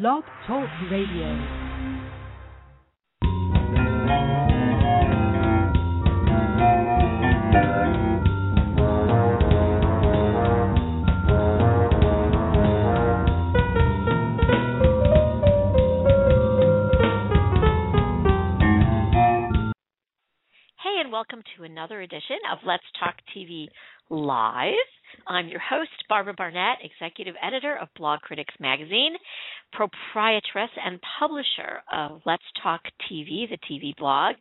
Blog Talk Radio. Hey, and welcome to another edition of Let's Talk TV Live. I'm your host, Barbara Barnett, executive editor of Blogcritics Magazine, proprietress and publisher of Let's Talk TV, the TV blog,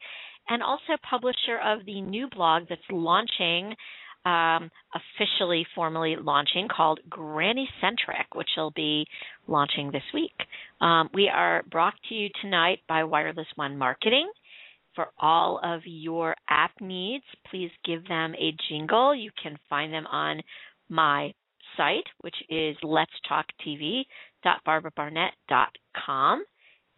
and also publisher of the new blog that's launching, um, officially, formally launching, called Granny Centric, which will be launching this week. Um, we are brought to you tonight by Wireless One Marketing for all of your app needs, please give them a jingle. You can find them on my site, which is letstalktv.barbarabarnett.com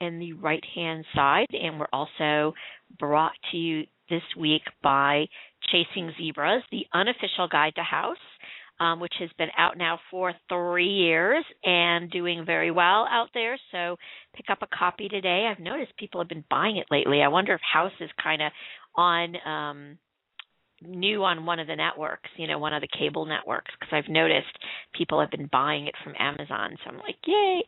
in the right hand side. And we're also brought to you this week by Chasing Zebras, the unofficial guide to house um, which has been out now for three years and doing very well out there. So pick up a copy today. I've noticed people have been buying it lately. I wonder if House is kind of on um, new on one of the networks, you know, one of the cable networks, because I've noticed people have been buying it from Amazon. So I'm like, yay!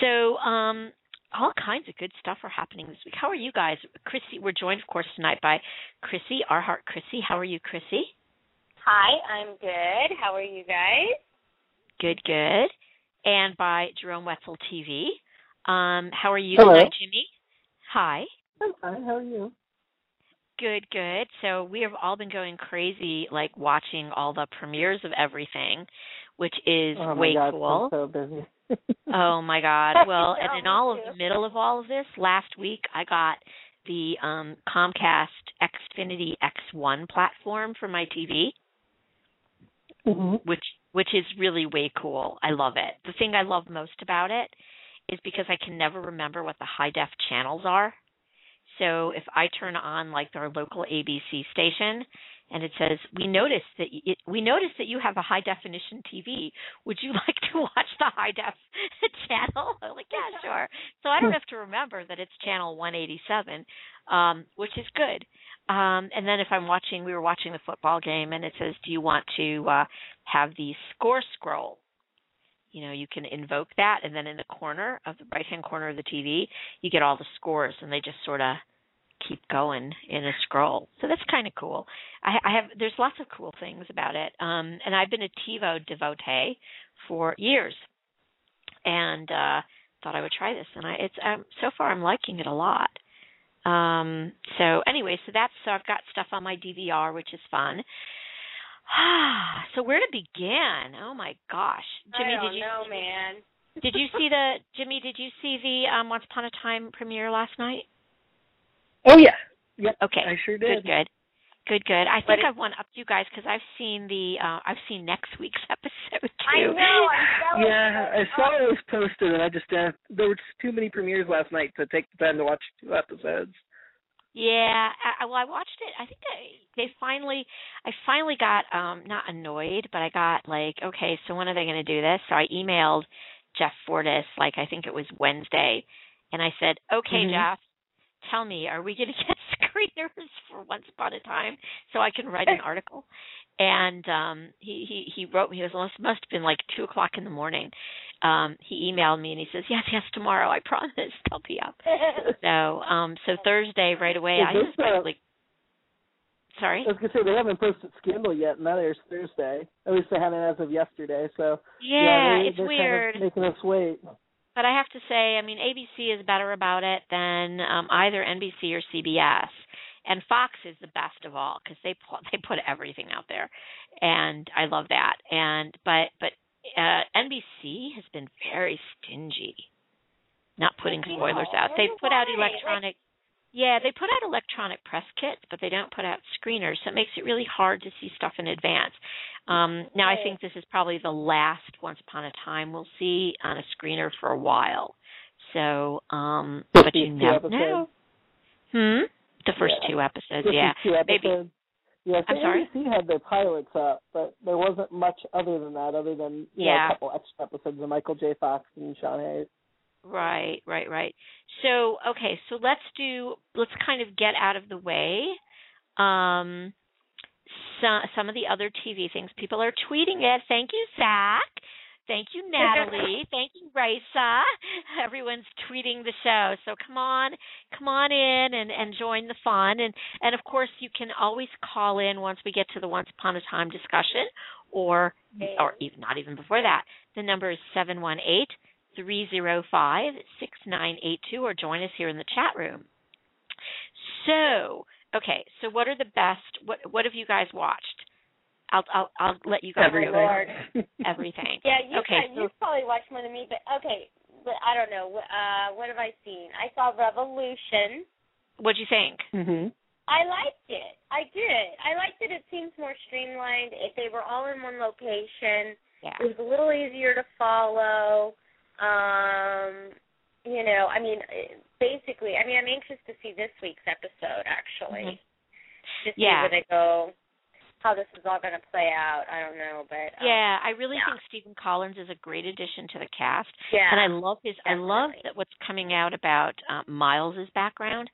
So um, all kinds of good stuff are happening this week. How are you guys? Chrissy, we're joined, of course, tonight by Chrissy, RHeart Chrissy. How are you, Chrissy? Hi, I'm good. How are you guys? Good, good. And by Jerome Wetzel TV. Um, how are you Hello. tonight, Jimmy? Hi. I'm fine. How are you? Good, good. So we have all been going crazy, like watching all the premieres of everything, which is oh my way God, cool. So busy. Oh my God! Well, and in all of the middle of all of this, last week I got the um Comcast Xfinity X1 platform for my TV. hmm which which is really way cool. I love it. The thing I love most about it is because I can never remember what the high def channels are. So if I turn on like their local ABC station and it says we noticed that y we noticed that you have a high definition TV. Would you like to watch the high def channel? I'm like, yeah, sure. So I don't have to remember that it's channel 187, um, which is good. Um, and then if I'm watching, we were watching the football game, and it says, "Do you want to uh, have the score scroll?" You know, you can invoke that, and then in the corner of the right-hand corner of the TV, you get all the scores, and they just sort of keep going in a scroll. So that's kind of cool. I, I have there's lots of cool things about it, um, and I've been a TiVo devotee for years, and uh, thought I would try this, and I it's um, so far I'm liking it a lot. Um, so anyway, so that's so I've got stuff on my DVR, which is fun. so where to begin? Oh my gosh, Jimmy, I don't did you know, man. did you see the Jimmy? Did you see the um, Once Upon a Time premiere last night? Oh yeah. Yep. Okay, I sure did. good, good, good. I think it- I've one up you guys because I've seen the uh, I've seen next week's episode too. I know. I'm Yeah, I saw it was posted, and I just uh, there were just too many premieres last night to take the time to watch two episodes. Yeah, I, I- well, I watched it. I think they, they finally, I finally got um not annoyed, but I got like, okay, so when are they going to do this? So I emailed Jeff Fortis, like I think it was Wednesday, and I said, okay, Mhm. Jeff, tell me, are we going to get screeners for Once Upon a Time so I can write an article? And um he he he wrote me. It was must must have been like two o'clock in the morning. Um, he emailed me and he says, yes, yes, tomorrow. I promise, I'll be up. So, um, so Thursday right away, Is I this, just like, uh, like sorry. I was gonna say they haven't posted Scandal yet, and that airs Thursday. At least they haven't as of yesterday. So Yeah, they, it's they're weird, Kind of making us wait. but I have to say, I mean, ABC is better about it than um, either NBC or CBS, and Fox is the best of all because they pu- they put everything out there, and I love that. And but but uh, NBC has been very stingy, not putting spoilers out. They put out electronic. Yeah, they put out electronic press kits, but they don't put out screeners, so it makes it really hard to see stuff in advance. Um, now, I think this is probably the last Once Upon a Time we'll see on a screener for a while. So, um, but you never know. Hmm. The first Yeah. two episodes, Just yeah. two Maybe. Yeah, so I'm sorry? ABC had their pilots up, but there wasn't much other than that, other than you know Yeah. a couple extra episodes of Michael J. Fox and Sean Hayes. Right, right, right. So, okay, so let's do let's kind of get out of the way um some some of the other TV things. People are tweeting it. Thank you, Zach. Thank you, Natalie. Thank you, Raisa. Everyone's tweeting the show. So come on, come on in and, and join the fun. And and of course you can always call in once we get to the once upon a time discussion or or even not even before that. The number is seven one eight 305 6982 or join us here in the chat room. So, okay, so what are the best what what have you guys watched? I'll I'll I'll let you guys Everything. Lord. everything. Yeah, you Okay, guys, you've probably watched more than me, but okay. But I don't know. Uh, what have I seen? I saw Revolution. What'd you think? Mm-hmm. I liked it. I did. I liked it. It seems more streamlined. If they were all in one location, Yeah. it was a little easier to follow. Um, you know, I mean, eh, basically, I mean, I'm anxious to see this week's episode actually. To see Yeah. where they go, how this is all going to play out. I don't know, but um, Yeah, I really yeah. think Stephen Collins is a great addition to the cast, yeah, and I love his. I love that what's coming out about uh, Miles's background.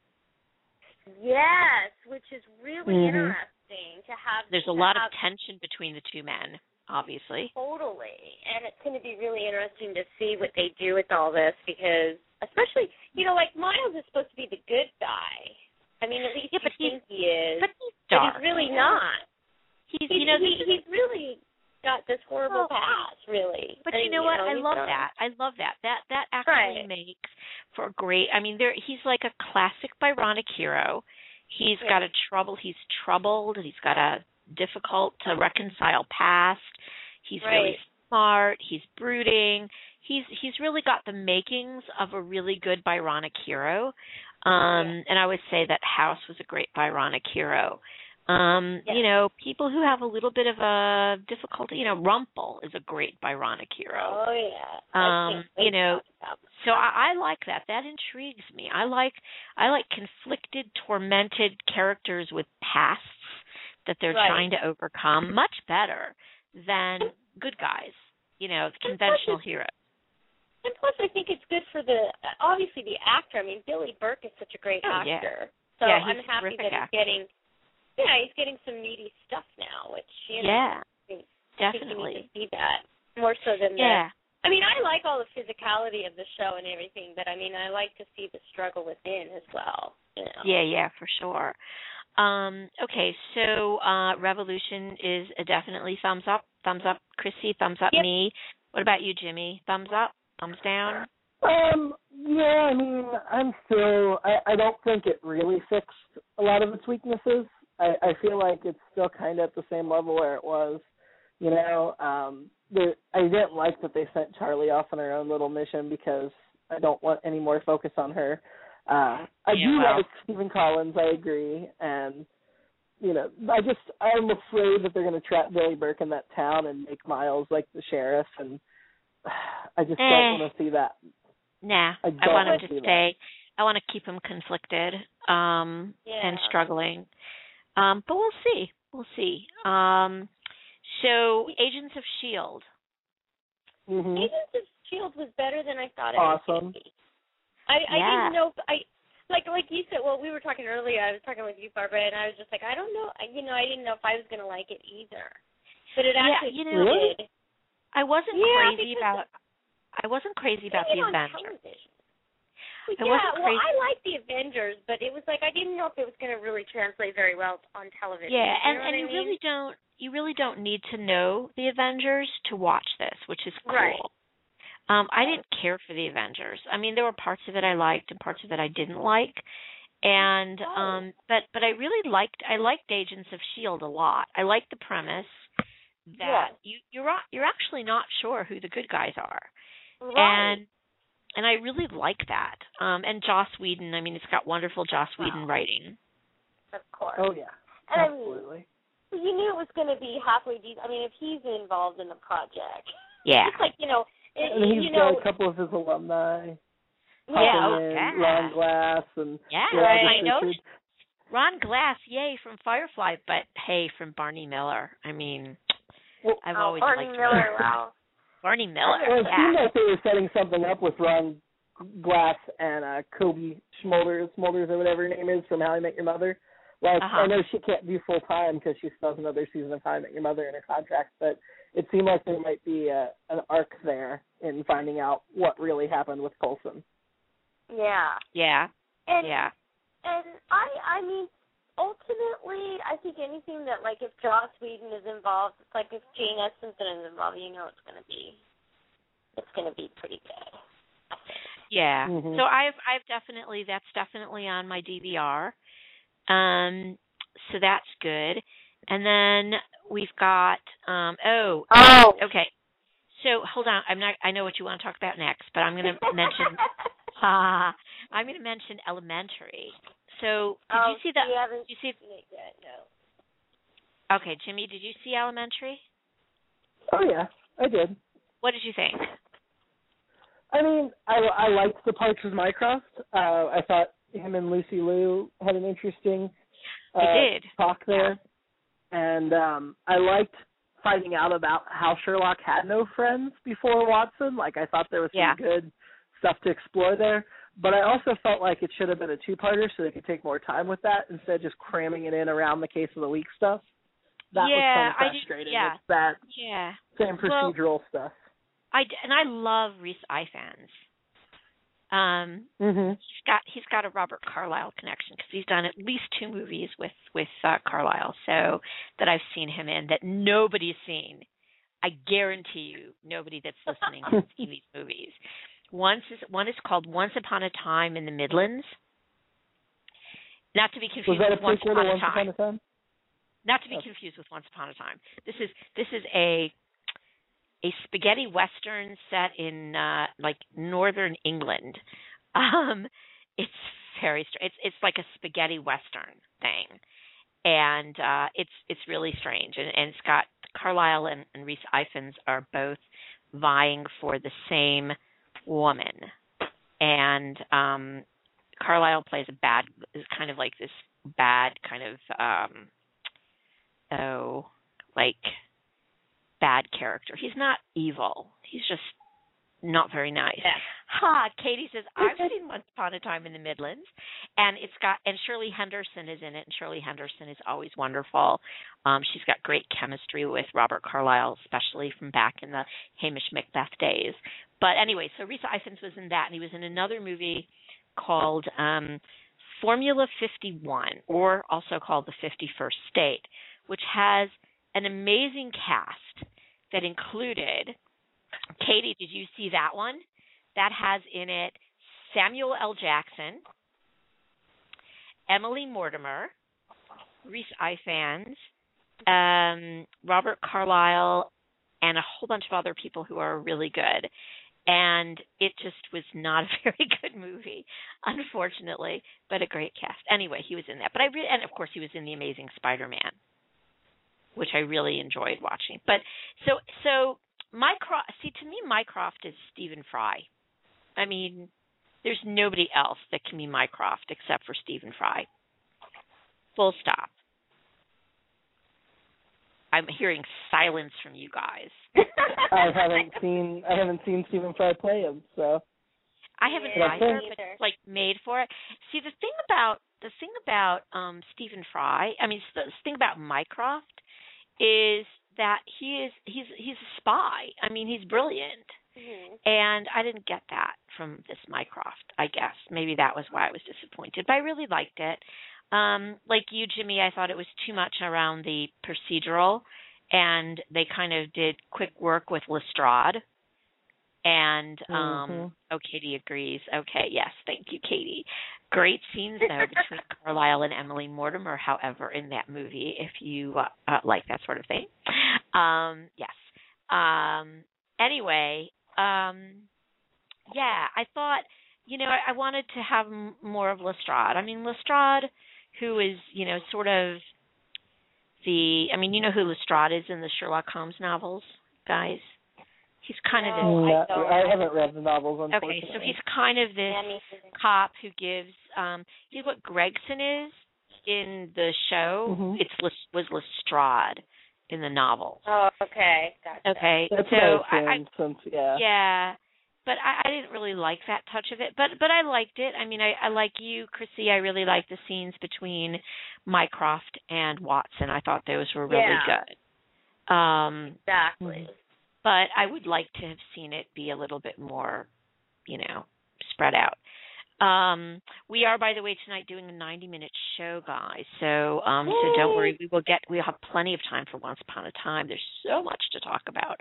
yes, which is really Mhm. interesting to have. There's a to lot of tension between the two men, obviously. Totally. And it's going to be really interesting to see what they do with all this because, especially, you know, like Miles is supposed to be the good guy. I mean, at least Yeah, but you he's- think he is. But he's but he's really not. He's, He's, you know, he, he's really got this horrible past, really. But And, you know what? I love not- that. I love that. That that actually Right. makes for a great. I mean, there he's like a classic Byronic hero. He's Yeah. got a trouble. He's troubled. He's got a difficult to reconcile past. He's really smart. He's brooding. He's he's really got the makings of a really good Byronic hero. Um, and I would say that House was a great Byronic hero. Um, Yes. you know, people who have a little bit of a difficulty, you know, Rumpel is a great Byronic hero. Oh, yeah. Um, I can't wait you know, talk about this. So I, I like that. That intrigues me. I like I like conflicted, tormented characters with pasts that they're Right. trying to overcome much better than good guys. You know, conventional heroes. And plus, I think it's good for the obviously the actor. I mean, Billy Burke is such a great Oh, yeah. actor. So Yeah, I'm happy that he's actor. getting. Yeah, he's getting some meaty stuff now, which you know, Yeah, I you need definitely. to see that more so than the. Yeah. I mean, I like all the physicality of the show and everything, but I mean, I like to see the struggle within as well. You know. Yeah, yeah, for sure. Um, okay, so uh, Revolution is a definitely thumbs up. Thumbs up, Chrissy. Thumbs up, Yep. me. What about you, Jimmy? Thumbs up. Thumbs down. Um, yeah, I mean, I'm still. I, I don't think it really fixed a lot of its weaknesses. I, I feel like it's still kind of at the same level where it was. You know, um, the, I didn't like that they sent Charlie off on her own little mission because I don't want any more focus on her. Uh, I Yeah, do well. like Stephen Collins. I agree, and you know, I just I'm afraid that they're going to trap Billy Burke in that town and make Miles like the sheriff, and I just Eh. don't want to see that. Nah, I I, don't want him wanna to see that. stay. I want to keep him conflicted um, and Yeah. struggling. Um, but we'll see. We'll see. Um, so, Agents of Shield. hmm Agents of Shield was better than I thought it Awesome. was going to be. I I Yeah. didn't know. I like like you said. Well, we were talking earlier. I was talking with you, Barbara, and I was just like, I don't know. I- You know, I didn't know if I was going to like it either. But it actually Yeah, actually you know- did. I wasn't Yeah, crazy because- about. I wasn't crazy about the on Avengers. television. I yeah, well, I like the Avengers, but it was like I didn't know if it was going to really translate very well on television. Yeah, you and know and what you I mean? really don't you really don't need to know the Avengers to watch this, which is cool. Right. Um, I didn't care for the Avengers. I mean, there were parts of it I liked and parts of it I didn't like. And Oh. um but but I really liked I liked Agents of Shield a lot. I liked the premise that you you're you're actually not sure who the good guys are. right. And and I really like that. Um and Joss Whedon, I mean it's got wonderful Joss Whedon Wow. writing. of course. Oh yeah, And I mean, absolutely. you knew it was going to be halfway decent. I mean, if he's involved in the project, Yeah. it's like you know, it, And he's you got know, a couple of his alumni. Yeah, popping oh, yeah. Ron Glass and Yeah, Robert I know Ron Glass, yay from Firefly, but hey from Barney Miller. I mean, Well, I've oh, always Barney liked Miller. Wow. Barney Miller. Well, it seemed Yeah. like they were setting something up with Ron Glass and uh Cobie Smulders, Smulders or whatever her name is from How I Met Your Mother. Like Uh-huh. I know she can't do full time because she still has another season of How I Met Your Mother in her contract, but it seemed like there might be a, an arc there in finding out what really happened with Coulson. Yeah. Yeah. And Yeah. and I I mean ultimately I think anything that like if Joss Whedon is involved, it's like if Jane Espenson is involved, you know it's gonna be it's gonna be pretty good. I think. Yeah. Mhm. So I've I've definitely that's definitely on my DVR. Um so that's good. And then we've got um oh Oh. okay. So hold on, I'm not I know what you want to talk about next, but I'm gonna mention ah I'm gonna mention elementary. So did oh, you see that You haven't did you see seen it yet, no. Okay, Jimmy, did you see elementary? Oh yeah, I did. What did you think? I mean, I I liked the parts with Mycroft. Uh, I thought him and Lucy Liu had an interesting uh, did. talk there, and um I liked finding out about how Sherlock had no friends before Watson. Like I thought there was some Yeah. good stuff to explore there. But I also felt like it should have been a two-parter so they could take more time with that instead of just cramming it in around the case of the week stuff. That Yeah, was kind I of frustrating. yeah. It's that Yeah. same Well- procedural stuff. I and I love Rhys Ifans. Um Mhm. he's got he's got a Robert Carlyle connection because he's done at least two movies with with uh, Carlyle. So that I've seen him in that nobody's seen. I guarantee you, nobody that's listening has seen these movies. Once is one is called Once Upon a Time in the Midlands. Not to be confused with Once Upon a Once. Upon a Time? Not to be Okay. confused with Once Upon a Time. This is this is a a spaghetti western set in uh like northern England. Um it's very str- it's it's like a spaghetti western thing. And uh it's it's really strange and, and it's got Carlyle and, and Rhys Ifans are both vying for the same woman. And um Carlyle plays a bad is kind of like this bad kind of um oh like bad character. He's not evil. He's just not very nice. Yeah. Ha! Katie says I've seen Once Upon a Time in the Midlands, and it's got and Shirley Henderson is in it, and Shirley Henderson is always wonderful. Um, she's got great chemistry with Robert Carlyle, especially from back in the Hamish Macbeth days. But anyway, so Rhys Ifans was in that, and he was in another movie called um, Formula 51, or also called The 51st State, which has an amazing cast that included Katie, did you see that one? That has in it Samuel L. Jackson, Emily Mortimer, Rhys Ifans, um, Robert Carlyle, and a whole bunch of other people who are really good. And it just was not a very good movie, unfortunately, but a great cast. Anyway, he was in that. But I re- and of course he was in the Amazing Spider-Man, which I really enjoyed watching. But so so Mycroft, see, to me, Mycroft is Stephen Fry. I mean, there's nobody else that can be Mycroft except for Stephen Fry. Full stop. I'm hearing silence from you guys. I haven't seen I haven't seen Stephen Fry play him, so I haven't Yeah, either, me but it's like made for it. See, the thing about the thing about um Stephen Fry, I mean, the thing about Mycroft is that he is he's he's a spy. I mean, he's brilliant. Mhm. And I didn't get that from this Mycroft, I guess. Maybe that was why I was disappointed. But I really liked it. Um, like you, Jimmy, I thought it was too much around the procedural and they kind of did quick work with Lestrade. And um Mhm. oh Katie agrees. Okay, yes, thank you, Katie. Great scenes though between Carlyle and Emily Mortimer, however, in that movie, if you uh, uh, like that sort of thing. Um, yes. Um anyway, um yeah, I thought, you know, I, I wanted to have m- more of Lestrade. I mean, Lestrade, who is, you know, sort of the, I mean, you know who Lestrade is in the Sherlock Holmes novels, guys? He's kind of No. this. I No, don't. I haven't read the novels Unfortunately. Okay, unfortunately. so he's kind of this Yeah, cop who gives, um, he's what Gregson is in the show. Mhm. It's was Lestrade in the novel. Oh, okay. Gotcha. Okay, That's so what I I, I yeah. yeah, but I, I didn't really like that touch of it. But but I liked it. I mean, I, I like you, Chrissy. I really liked the scenes between Mycroft and Watson. I thought those were really Yeah. good. Um, Exactly. but I would like to have seen it be a little bit more, you know, spread out. Um, we are, by the way, tonight doing a 90-minute show, guys. So, um, so don't worry, we will get. We'll have plenty of time for Once Upon a Time. There's so much to talk about.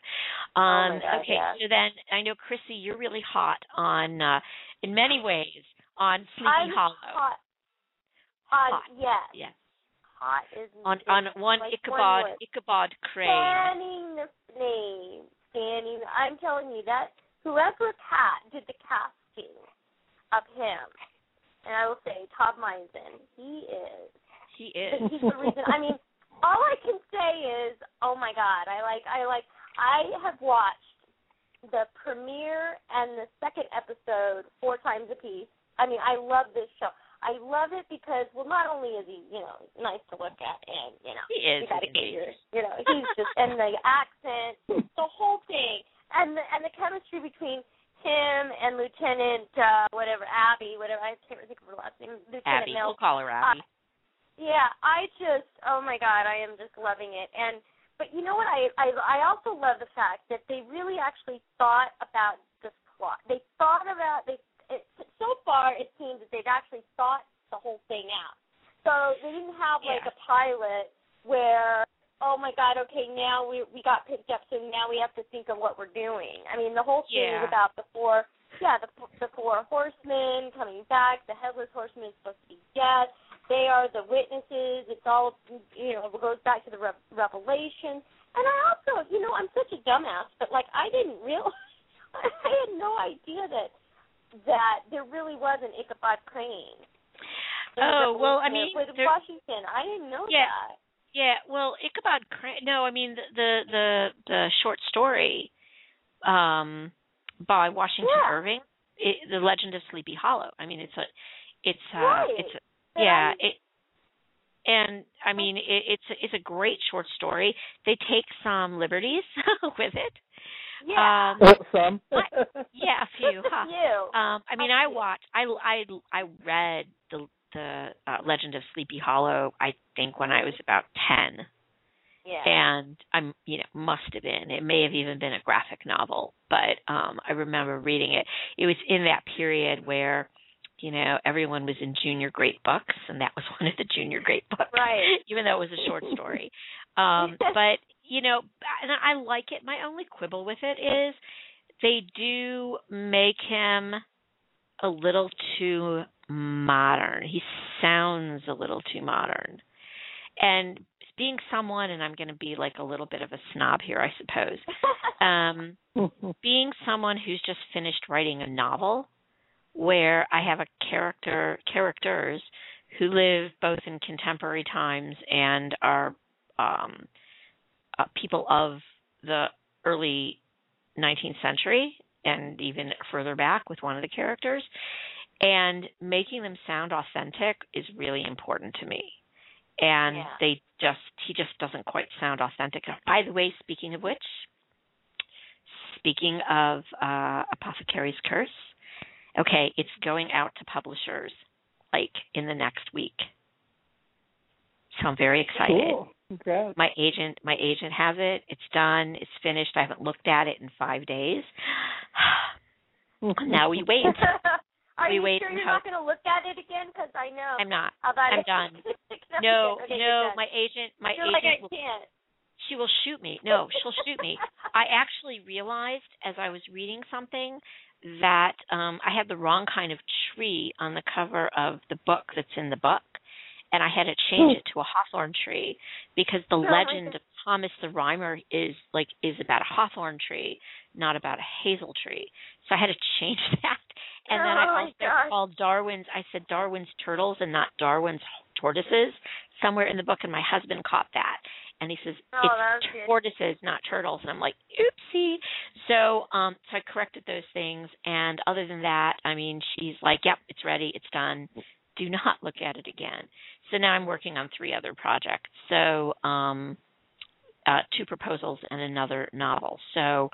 Um, Oh God, okay, yeah. so then I know Chrissy, you're really hot on, uh, in many ways, on Sleepy I'm Hollow. hot. Hot. Hot. Yes. Yes, Hot is on on one like Ichabod word. Ichabod Crane. Fanning the name. Fanning. I'm telling you that whoever cat did the casting of him, and I will say Todd Mison, he is. He is. He's the reason. I mean, all I can say is, oh my God, I like, I like, I have watched the premiere and the second episode four times a piece. I mean, I love this show. I love it because, well, not only is he, you know, nice to look at, and you know, He is. you gotta get your, you know, he's just, and the accent, the whole thing, and the and the chemistry between him and Lieutenant uh whatever Abby, whatever I can't think of her last name, Lieutenant Abby. Mel. We'll call her Abby. Yeah, I just, oh my God, I am just loving it, and but you know what? I I I also love the fact that they really actually thought about this plot. They thought about they. It, so far, it seems that they've actually thought the whole thing out. So they didn't have like Yeah. a pilot where, oh my God, okay, now we we got picked up, so now we have to think of what we're doing. I mean, the whole thing Yeah. is about the four, yeah, the the four horsemen coming back. The headless horseman is supposed to be dead. They are the witnesses. It's all, you know, it goes back to the re- revelation. And I also, you know, I'm such a dumbass, but like I didn't realize, I had no idea that that there really was an Ichabod Crane. Oh, well, I mean, with there- Washington. I didn't know Yeah. that. Yeah, well, Ichabod Crane. No, I mean the the the, the short story um, by Washington Yeah. Irving, it, "The Legend of Sleepy Hollow." I mean, it's a, it's uh, Right. it's a, yeah, it, and I mean it, it's a, it's a great short story. They take some liberties with it. yeah. Um, Some. yeah, a few. Huh? you. Um, I mean, A I few. watched. I I I read the the uh, Legend of Sleepy Hollow. I think when I was about ten yeah. and I'm you know must have been it may have even been a graphic novel but um I remember reading it it was in that period where you know everyone was in junior great books and that was one of the junior great books Right. even though it was a short story um but you know and I like it my only quibble with it is they do make him a little too modern. He sounds a little too modern. And being someone and I'm going to be like a little bit of a snob here I suppose um being someone who's just finished writing a novel where I have a character characters who live both in contemporary times and are um uh, people of the early 19th century and even further back with one of the characters and making them sound authentic is really important to me and Yeah. they just he just doesn't quite sound authentic. By the way, speaking of which, speaking of uh Apothecary's Curse, okay, it's going out to publishers like in the next week. So I'm very excited. Cool. Congrats. My agent my agent has it. It's done. It's finished. I haven't looked at it in 5 days. now we wait. Are We you wait sure you're hope. not going to look at it again? Because I know I'm not. I'm done. No, okay, no, my agent my You're agent like, I will can't. she will shoot me. No, she'll shoot me. I actually realized as I was reading something that um I had the wrong kind of tree on the cover of the book that's in the book and I had to change it to a hawthorn tree because the Oh legend of Thomas the Rhymer is like is about a hawthorn tree, not about a hazel tree. So I had to change that. And then Oh I also gosh. called Darwin's I said Darwin's turtles and not Darwin's tortoises somewhere in the book and my husband caught that. And he says Oh, it's was good. tortoises, not turtles. And I'm like, oopsie. So, um, so I corrected those things. And other than that, I mean, she's like, yep, it's ready, it's done. Do not look at it again. So now I'm working on three other projects. So, um, uh, two proposals and another novel. So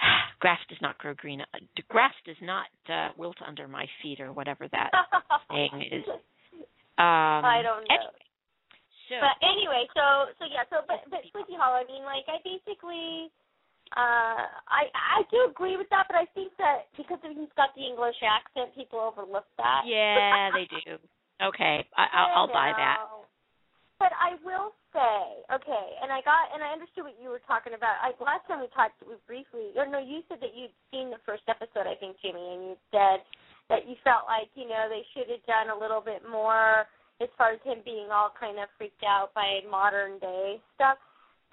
grass does not grow green. uh, Grass does not uh, wilt under my feet, or whatever that saying is. Um, I don't know. Anyway, so But anyway, so so yeah, so but but Sleepy Hollow, I mean, like I basically, uh, I I do agree with that, but I think that because he's got the English accent, people overlook that. yeah, they do. Okay, I, I'll, I'll buy that. But I will say, okay, and I got and I understood what you were talking about. I last time we talked we briefly, or no, you said that you'd seen the first episode, I think, Jimmy, and you said that you felt like you know they should have done a little bit more as far as him being all kind of freaked out by modern day stuff.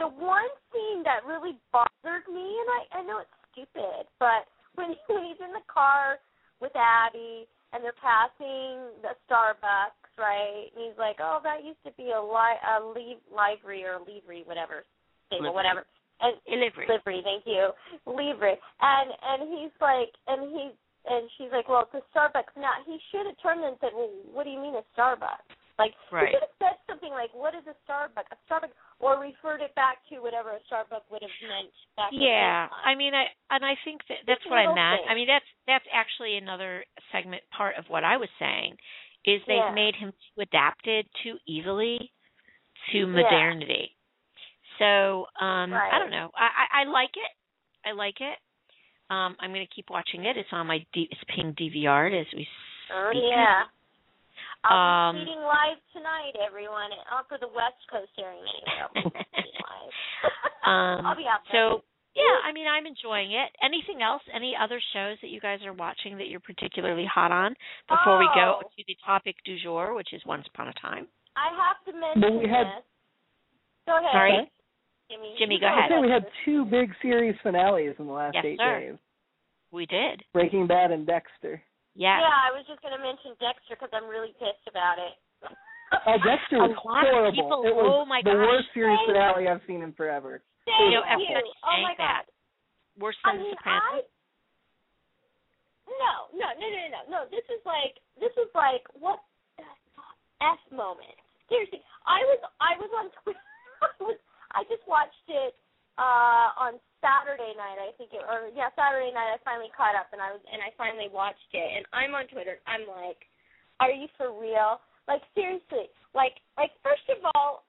The one scene that really bothered me, and I I know it's stupid, but when when he's in the car with Abby and they're passing the Starbucks, right? And he's like, "Oh, that used to be a li- a li- livery or livery, whatever, stable, Livery. whatever." And Delivery. livery, thank you, livery. And and he's like, and he and she's like, "Well, it's a Starbucks." Now he should have turned and said, "Well, what do you mean a Starbucks?" Like Right. he could have said something like, "What is a Starbucks?" A Starbucks, or referred it back to whatever a Starbucks would have meant back. Yeah. I mean, I and I think that that's Just what I meant. I mean, that's that's actually another segment part of what I was saying is they've Yeah. made him too adapted too easily to Yeah. modernity. So um I don't know. I, I I like it. I like it. Um I'm going to keep watching it. It's on my D- it's paying DVR as we Oh speak. yeah. I'll Um, be tweeting live tonight, everyone. Uh, for the West Coast area anyway. I'll be tweeting live. Um, I'll be out there. So yeah, I mean, I'm enjoying it. Anything else? Any other shows that you guys are watching that you're particularly hot on before we go Oh. to the topic du jour, which is Once Upon a Time? I have to mention Well, we had- this. Go ahead, Sorry? Jimmy. Jimmy, You go ahead. I say we had two big series finales in the last Yes, eight sir. days: We did. Breaking Bad and Dexter. Yes. Yeah, I was just going to mention Dexter because I'm really pissed about it. Oh, Dexter was horrible. people- it was oh my god the gosh. worst series Thank finale I've seen in forever. Thank You know, you. everybody's oh saying my that. God. Worse I than mean, The Sopranos. I no, no, no, no, no, no. This is like this is like what the f moment. Seriously, I was I was on Twitter. I was I just watched it uh on Saturday night. I think it or yeah Saturday night. I finally caught up and I was and I finally watched it. And I'm on Twitter. I'm like, are you for real? Like seriously, like like first of all,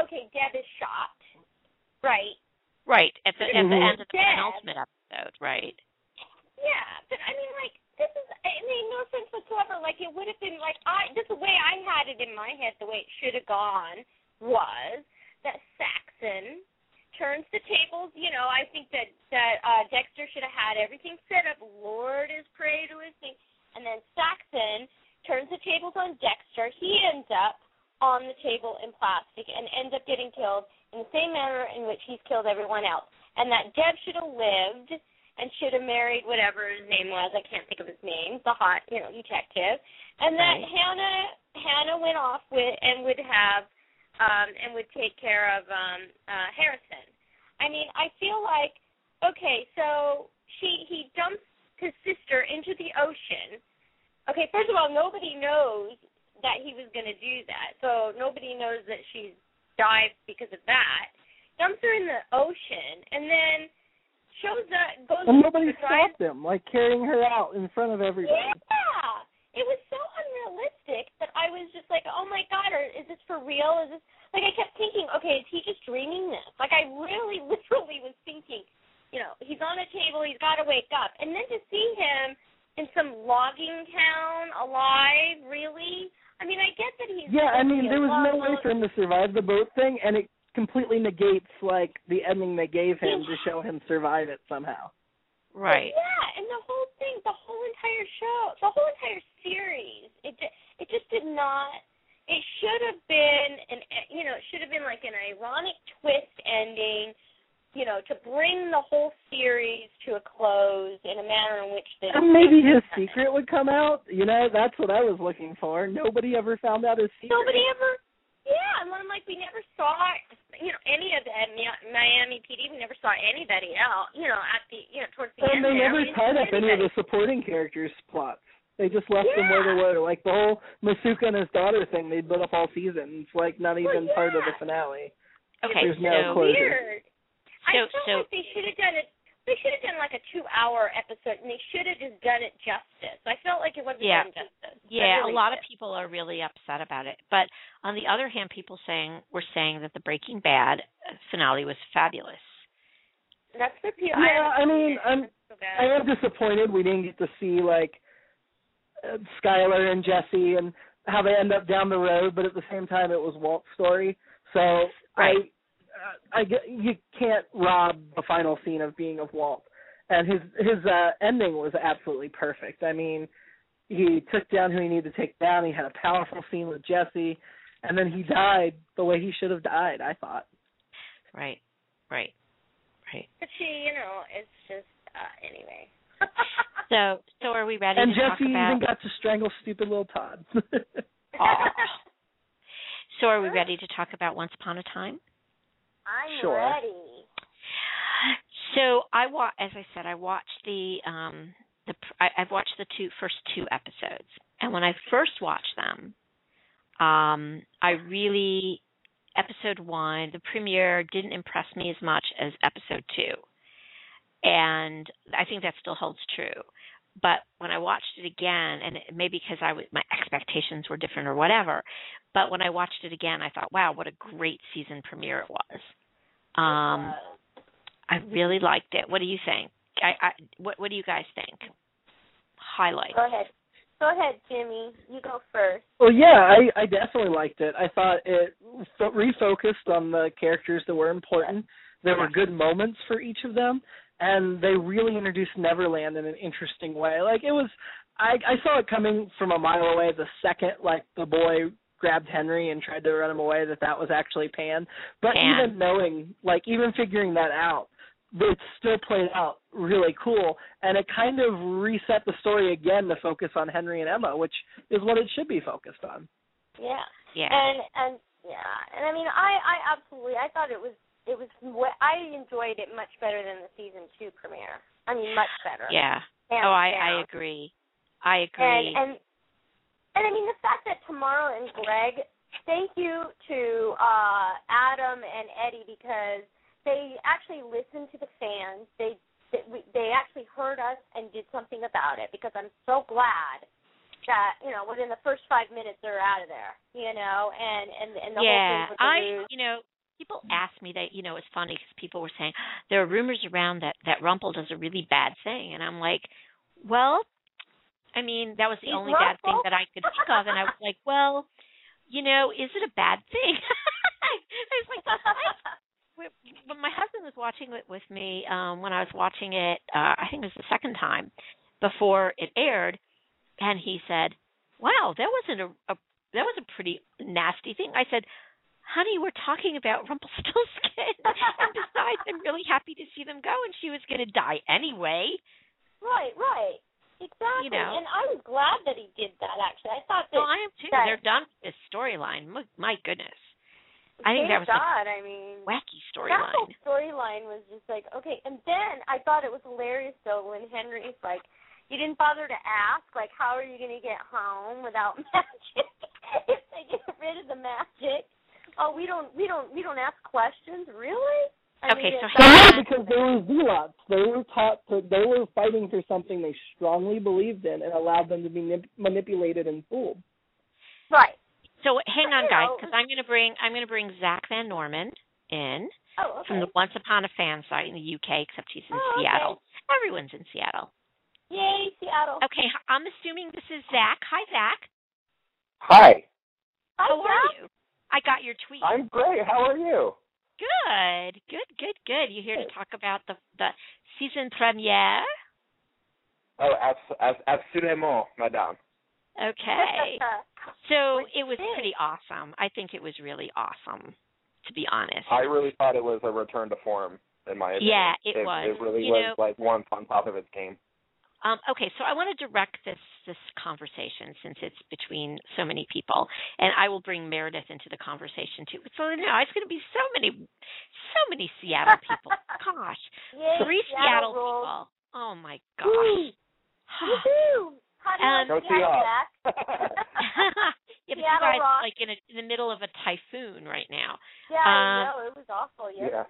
okay, Deb is shot, right? Right at the at the Mhm. end of the Dad. penultimate episode. Right. Yeah, but I mean, like, this is, it made no sense whatsoever. Like, it would have been, like, I, just the way I had it in my head, the way it should have gone was that Saxon turns the tables. You know, I think that, that, uh, Dexter should have had everything set up, lured his prey to his thing, and then Saxon turns the tables on Dexter. He ends up on the table in plastic and ends up getting killed in the same manner in which he's killed everyone else. And that Deb should have lived and should have married whatever his name was. I can't think of his name. The hot, you know, detective. And that Right. Hannah Hannah went off with and would have um and would take care of um uh Harrison. I mean, I feel like okay, so she he dumps his sister into the ocean. Okay, first of all, nobody knows that he was going to do that. So nobody knows that she's died because of that. Dumps her in the ocean and then shows up goes And nobody stopped him, like carrying her out in front of everybody. yeah. It was so unrealistic that I was just like, oh my god, or is this for real? Is this like I kept thinking, okay, is he just dreaming this? Like I really, literally was thinking, you know, he's on a table, he's got to wake up, and then to see him in some logging town alive, really? I mean, I get that he's Yeah, I mean, there was no way for him to survive the boat thing, and it completely negates like the ending they gave him to show him survive it somehow. Right. Yeah, and the whole thing, the whole entire show, the whole entire series, it it just did not. It should have been an, you know, it should have been like an ironic twist ending, you know, to bring the whole series to a close in a manner in which the And maybe his secret would come out. You know, that's what I was looking for. Nobody ever found out his secret. Nobody ever. Yeah, and then like we never saw, you know, any of the Miami PD. We never saw anybody else. You know, at the you know towards the And end. they there, never we didn't tied see up any of the supporting characters' plots. They just left them where they were. Like the whole Masuka and his daughter thing, they built up all season. It's like not Well, even part of the finale. Okay. There's so no closure. weird. I So- felt so- like they should have done it. They should have done like a two-hour episode, and they should have just done it justice. I felt like it wasn't Yeah. done justice. Yeah, really a lot of people are really upset about it. But on the other hand, people saying were saying that the Breaking Bad finale was fabulous. That's the people. Yeah, I mean, I'm so. I am disappointed we didn't get to see like uh, Skyler and Jesse and how they end up down the road, but at the same time, it was Walt's story. So Right. I, I get you can't rob the final scene of being of Walt, and his his uh, ending was absolutely perfect. I mean, he took down who he needed to take down. He had a powerful scene with Jesse, and then he died the way he should have died. I thought. Right. Right. Right. But she, you know, it's just uh anyway. So so are we ready and to talk Jesse about even got to strangle stupid little Todd. Aw. So are we ready to talk about Once Upon a Time? I'm Sure. ready. So I wa as I said, I watched the um the pr- I, I've watched the two first two episodes, and when I first watched them, um, I really episode one the premiere didn't impress me as much as episode two, and I think that still holds true. But when I watched it again, and it, maybe because I was my expectations were different or whatever, but when I watched it again, I thought, wow, what a great season premiere it was. Um, I really liked it. What do you think? I, I what what do you guys think? Highlights. go ahead. Go ahead, Jimmy. You go first. Well, yeah, I, I definitely liked it. I thought it refocused on the characters that were important. There were good moments for each of them, and they really introduced Neverland in an interesting way. Like it was, I I saw it coming from a mile away. The second like the boy grabbed Henry and tried to run him away, that that was actually Pan. But Pan. even knowing, like even figuring that out, it still played out really cool, and it kind of reset the story again to focus on Henry and Emma, which is what it should be focused on. Yeah. Yeah. And and yeah, and I mean, I I absolutely I thought it was it was wa- I enjoyed it much better than the season two premiere. I mean, much better. yeah. Hands Oh, I down. I agree. I agree. and and I mean the fact that Tamara and Greg, thank you to uh Adam and Eddie because they actually listened to the fans. They they, they actually heard us and did something about it because I'm so glad that you know within the first five minutes they're out of there. You know, and and and the yeah. whole thing with the I ruse. you know people ask me that you know it's funny because people were saying there are rumors around that that Rumpel does a really bad thing, and I'm like, well, I mean that was the He's only bad thing that I could think of, and I was like, well, you know, is it a bad thing? I was like, I when my husband was watching it with me um when I was watching it uh I think it was the second time before it aired and he said wow that wasn't a, a that was a pretty nasty thing. I said honey we're talking about Rumpelstiltskin and besides I'm really happy to see them go and she was going to die anyway right, right, exactly. know. And I was glad that he did that. Actually, I thought that. well I am too that- they're done with this storyline my, my goodness I think that was a God. I mean, wacky storyline. That whole storyline storyline was just like okay, and then I thought it was hilarious though when Henry's like, "You didn't bother to ask, like, how are you going to get home without magic? if they get rid of the magic, oh, we don't, we don't, we don't ask questions, really? I Okay, mean, so it's Well, yeah, because they were zealots. They were taught to. They were fighting for something they strongly believed in, and allowed them to be manip- manipulated and fooled. right. So hang on, guys, because I'm going to bring I'm going to bring Zach Van Norman in Oh, okay. from the Once Upon a Fan site in the UK, except he's in Oh, okay. Seattle. Everyone's in Seattle. Yay, Seattle. Okay, I'm assuming this is Zach. Hi, Zach. Hi. Hi, How are Jack. you? I got your tweet. I'm great. How are you? Good, good, good, good. You here to talk about the the season premiere? Oh, abs- abs- absolument, madame. Okay. So it was pretty awesome. I think it was really awesome, to be honest. I really thought it was a return to form, in my opinion. Yeah, it was. It really You was know- like once on top of its game. Um, okay, so I want to direct this this conversation since it's between so many people, and I will bring Meredith into the conversation too. So now it's going to be so many, so many Seattle people. Gosh, Yay, three Seattle Seattle people. Oh my gosh. Woohoo! How do you Um, Go Seattle, Seahawks. Yeah, but you Seattle guys rocks. like in, a, in the middle of a typhoon right now. Yeah, Uh, I know. It was awful Yeah.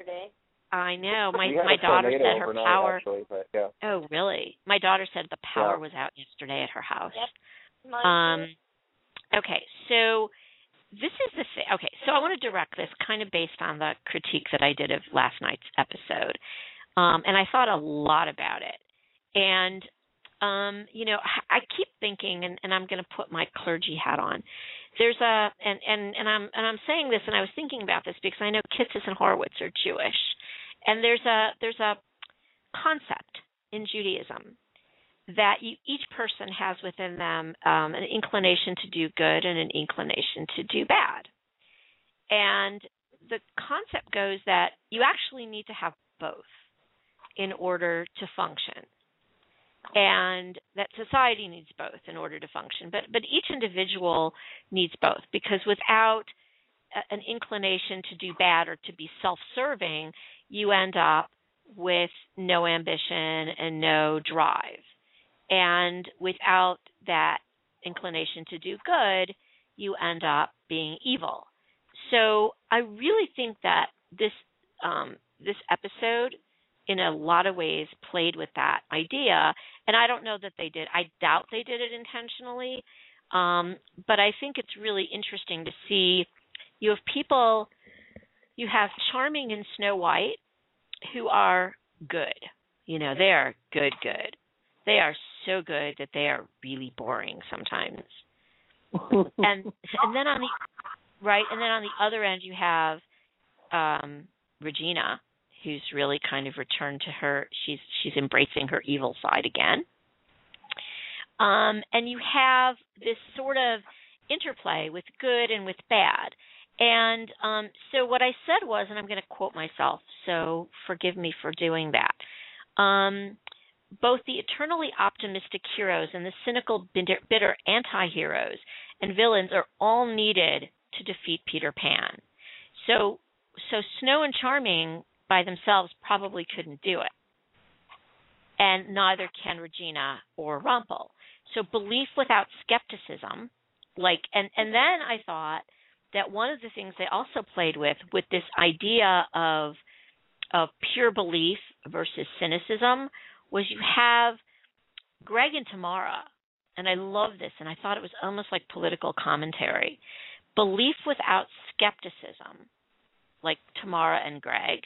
Yesterday. I know. My my daughter said her power. Actually, but yeah. Oh, really? My daughter said the power Yeah. was out yesterday at her house. Yep. Mine Um, too. okay, so this is the thing. Okay, so I want to direct this kind of based on the critique that I did of last night's episode, um, and I thought a lot about it. And um, you know, I I keep thinking, and, and I'm going to put my clergy hat on. There's a, and and and I'm and I'm saying this, and I was thinking about this because I know Kitsis and Horowitz are Jewish, and there's a there's a concept in Judaism that you, each person has within them um, an inclination to do good and an inclination to do bad. And the concept goes that you actually need to have both in order to function. And that society needs both in order to function. But but each individual needs both because without a- an inclination to do bad or to be self-serving, you end up with no ambition and no drive. And without that inclination to do good, you end up being evil. So I really think that this um, this episode, in a lot of ways, played with that idea. And I don't know that they did. I doubt they did it intentionally. Um, but I think it's really interesting to see. You have people. You have Charming and Snow White, who are good. You know, they are good, good. They are so good that they are really boring sometimes. And and then on the right, and then on the other end you have um Regina, who's really kind of returned to her she's she's embracing her evil side again. Um and you have this sort of interplay with good and with bad. And um so what I said was and I'm going to quote myself, so forgive me for doing that. Um both the eternally optimistic heroes and the cynical, bitter, bitter anti heroes and villains are all needed to defeat Peter Pan. So, so Snow and Charming by themselves probably couldn't do it, and neither can Regina or Rumpel. So, belief without skepticism, like, and and then I thought that one of the things they also played with with this idea of of pure belief versus cynicism was you have Greg and Tamara, and I love this, and I thought it was almost like political commentary. Belief without skepticism, like Tamara and Greg,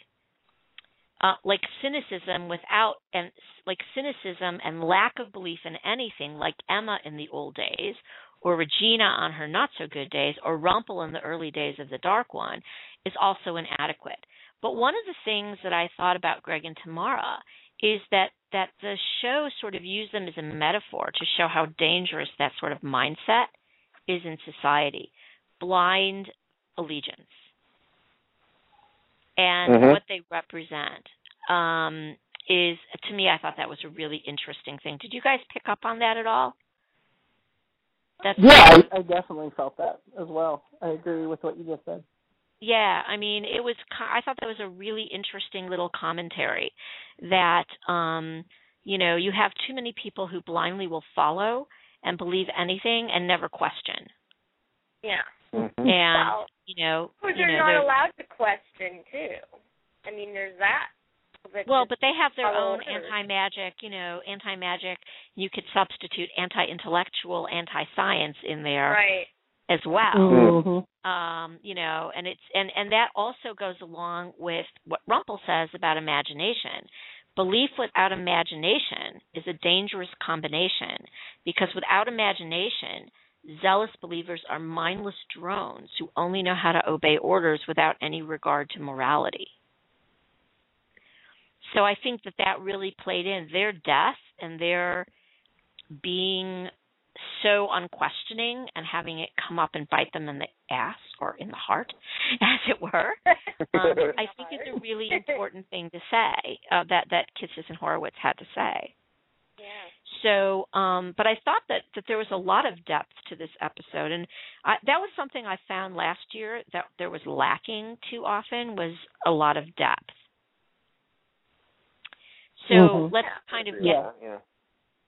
uh, like cynicism without and like cynicism and lack of belief in anything, like Emma in the old days, or Regina on her not so good days, or Rumpel in the early days of the Dark One, is also inadequate. But one of the things that I thought about Greg and Tamara is that that the show sort of used them as a metaphor to show how dangerous that sort of mindset is in society blind allegiance and Mhm. what they represent um, is to me i thought that was a really interesting thing did you guys pick up on that at all that's yeah, I, I definitely felt that as well. I agree with what you just said. Yeah, I mean, it was. ki- I thought that was a really interesting little commentary. That um, you know, you have too many people who blindly will follow and believe anything and never question. Yeah. Mhm. And Well, you know, But you you're know, not allowed to question too. I mean, there's that. But well, but they have their follow own anti-magic. You know, anti-magic. You could substitute anti-intellectual, anti-science in there right. as well. Mm-hmm. um you know and it's and and that also goes along with what rumpel says about imagination belief without imagination is a dangerous combination because without imagination zealous believers are mindless drones who only know how to obey orders without any regard to morality so i think that that really played in their death and their being so unquestioning and having it come up and bite them in the ass or in the heart, as it were. Um, I think it's a really important thing to say uh, that that Kitsis and Horowitz had to say. Yeah. So, um, but I thought that that there was a lot of depth to this episode, and I, that was something I found last year that there was lacking too often was a lot of depth. So Mhm. let's Yeah, kind of get yeah, yeah.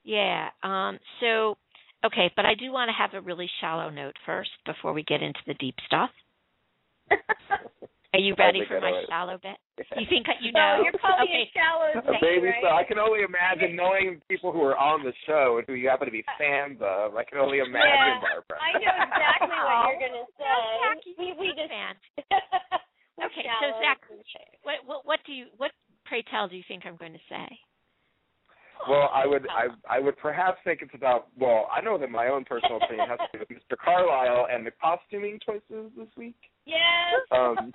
yeah. Um, so, okay, but I do want to have a really shallow note first before we get into the deep stuff. Are you ready for my shallow bit? You think you know? So you're probably okay. a shallow thing, baby right? so I can only imagine knowing people who are on the show and who you happen to be fans of. I can only imagine, Yeah. Barbara. I know exactly what you're gonna say. No, Jackie, we we just fan. we're Okay, so Zach- What, what what do you what pray tell do you think I'm going to say? Well, I would I I would perhaps think it's about well, I know that my own personal opinion has to do with Mr. Carlyle and the costuming choices this week. Yes. Um,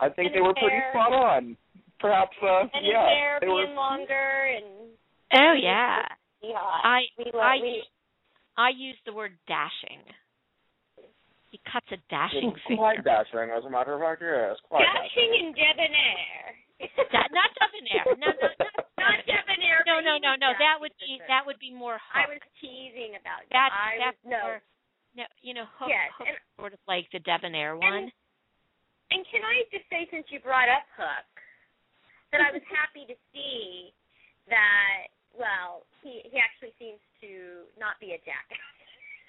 I think And they his were pretty spot on. Perhaps uh and his yeah. hair they being were longer and Oh yeah, yeah. I we love I we I use the word dashing. He cuts a dashing it's figure. quite dashing, as a matter of fact, yes, quite dashing and debonair. Da- not debonair. No, no, not, Not debonair. no, no, no, no. That would be that would be more I was teasing about that. That's I that's was, no. more. No, you know, hook, Yes, hook and- sort of like the debonair one. And can I just say, since you brought up Hook, that I was happy to see that. Well, he he actually seems to not be a jackass,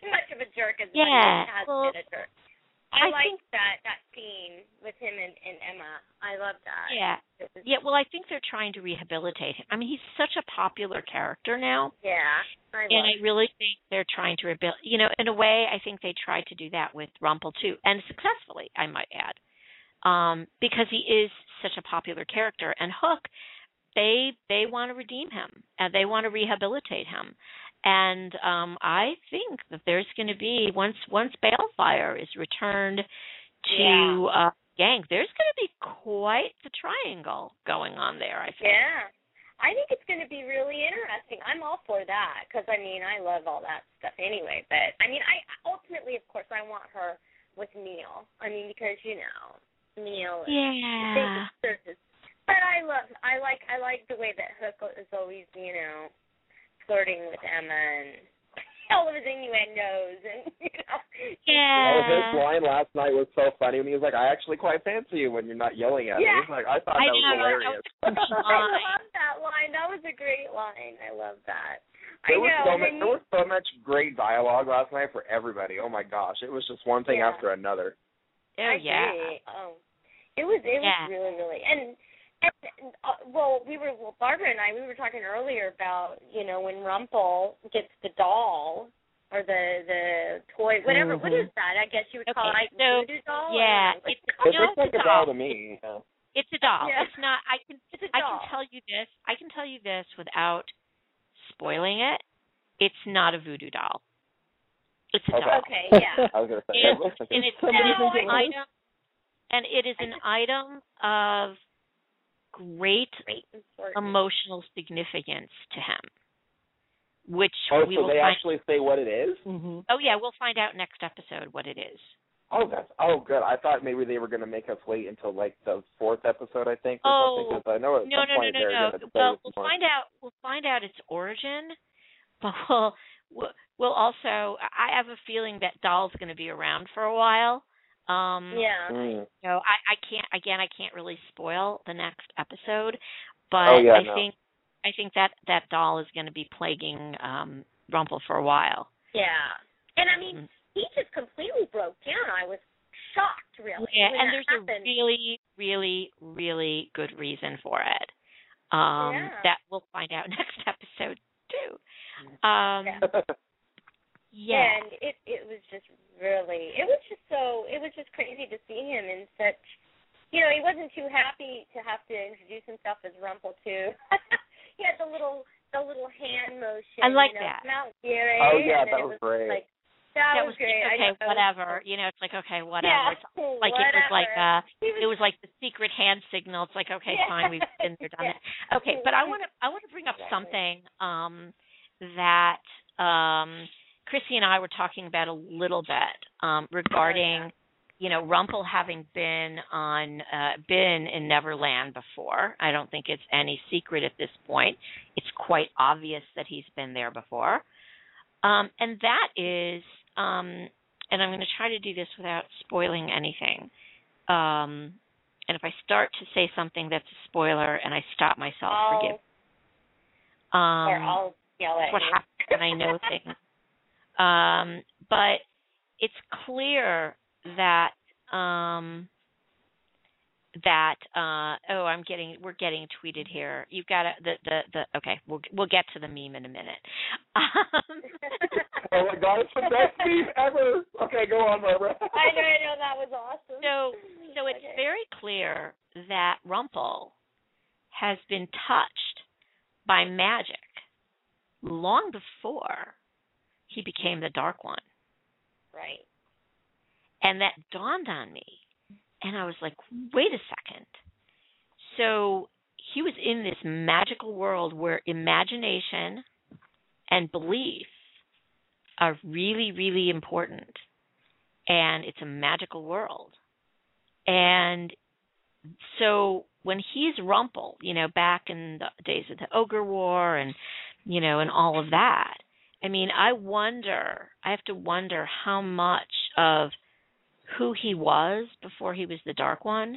much of a jerk as Yeah, he has well, been a jerk. I, I liked that that scene with him and, and Emma. I love that. yeah, was- yeah. Well, I think they're trying to rehabilitate him. I mean, he's such a popular character now. Yeah. I and I really think they're trying to rebuild. You know, in a way, I think they tried to do that with Rumpel too, and successfully, I might add, um, because he is such a popular character. And Hook, they they want to redeem him and they want to rehabilitate him. And um, I think that there's going to be once once Baelfire is returned to Yeah. uh, Gang, there's going to be quite the triangle going on there. I think. Yeah. I think it's going to be really interesting. I'm all for that because I mean I love all that stuff anyway. But I mean I ultimately, of course, I want her with Neal. I mean because you know Neal. is- Yeah. But I love I like I like the way that Hook is always you know flirting with Emma and all of his innuendos and you know. Yeah. Oh, his line last night was so funny when he was like, "I actually quite fancy you when you're not yelling at me." Yeah. He was like, I thought I that was hilarious. that was a I line. love that line. That was a great line. I love that. There I was know. so much. There was so much great dialogue last night for everybody. Oh my gosh, it was just one thing Yeah. after another. Oh yeah. Oh, it was it Yeah. was really really and and uh, well we were well Barbara and I we were talking earlier about you know when Rumple gets the doll or the the toy whatever what is that I guess you would call Okay, it like so, voodoo doll or yeah, it's- It No, looks like a a doll doll. to me. Yeah. It's a doll. Yeah. It's not. I can. it's a I doll I can tell you this. I can tell you this without spoiling it. It's not a voodoo doll. It's a Okay. doll. okay yeah I was gonna say. And- it looks like and it's Somebody No, think it I- was? item, and it is an item of great great emotional significance to him, which Oh, we so will they find. actually say what it is? hmm Oh yeah, we'll find out next episode what it is. Oh, that's oh good. I thought maybe they were going to make us wait until like the fourth episode, I think, or Oh, something. Because I know at no, some no, no, point no, they're no. Well, we'll find out. We'll find out its origin, but we'll we'll, we'll also. I have a feeling that Doll's going to be around for a while. Um, yeah Mm. So I, I can't. Again, I can't really spoil the next episode, but Oh, yeah, I no. think I think that that doll is going to be plaguing um Rumpel for a while. yeah and I mean Mhm. he just completely broke down I was shocked really Yeah, and there's happened. a really, really, really good reason for it. Um, Yeah. that we'll find out next episode too. Um, Yeah. yeah. And it it was just really it was just so it was just crazy to see him in such you know, he wasn't too happy to have to introduce himself as Rumpel too. he had the little the little hand motion. I like you know, that. Come out, Oh, yeah, that was was great. Like, that, that was was great. okay, know. whatever. You know, it's like okay, whatever. Yeah, It's like it was like uh was, it was like the secret hand signal. It's like okay, Yeah. fine, we've been there, done Yeah. that. Okay, but I want to I want to bring up Exactly. something um that um Chrissy and I were talking about a little bit um regarding you know Rumple having been on uh been in Neverland before. I don't think it's any secret at this point. It's quite obvious that he's been there before. Um and that is um and I'm going to try to do this without spoiling anything. Um and if I start to say something that's a spoiler and I stop myself, I'll, forgive. Um or I'll yell at what you. happens when I know things. Um, but it's clear that um, that uh oh i'm getting we're getting tweeted here you've got to the the the okay we'll we'll get to the meme in a minute um, oh my god it's the best meme ever okay go on barbara I know, I know, that was awesome. so so it's Okay. very clear that rumpel has been touched by magic long before he became the dark one. Right. and that dawned on me and i was like wait a second. So he was in this magical world where imagination and belief are really really important and it's a magical world. And so when he's rumple you know back in the days of the ogre war and you know and all of that i mean i wonder i have to wonder how much of who he was before he was the dark one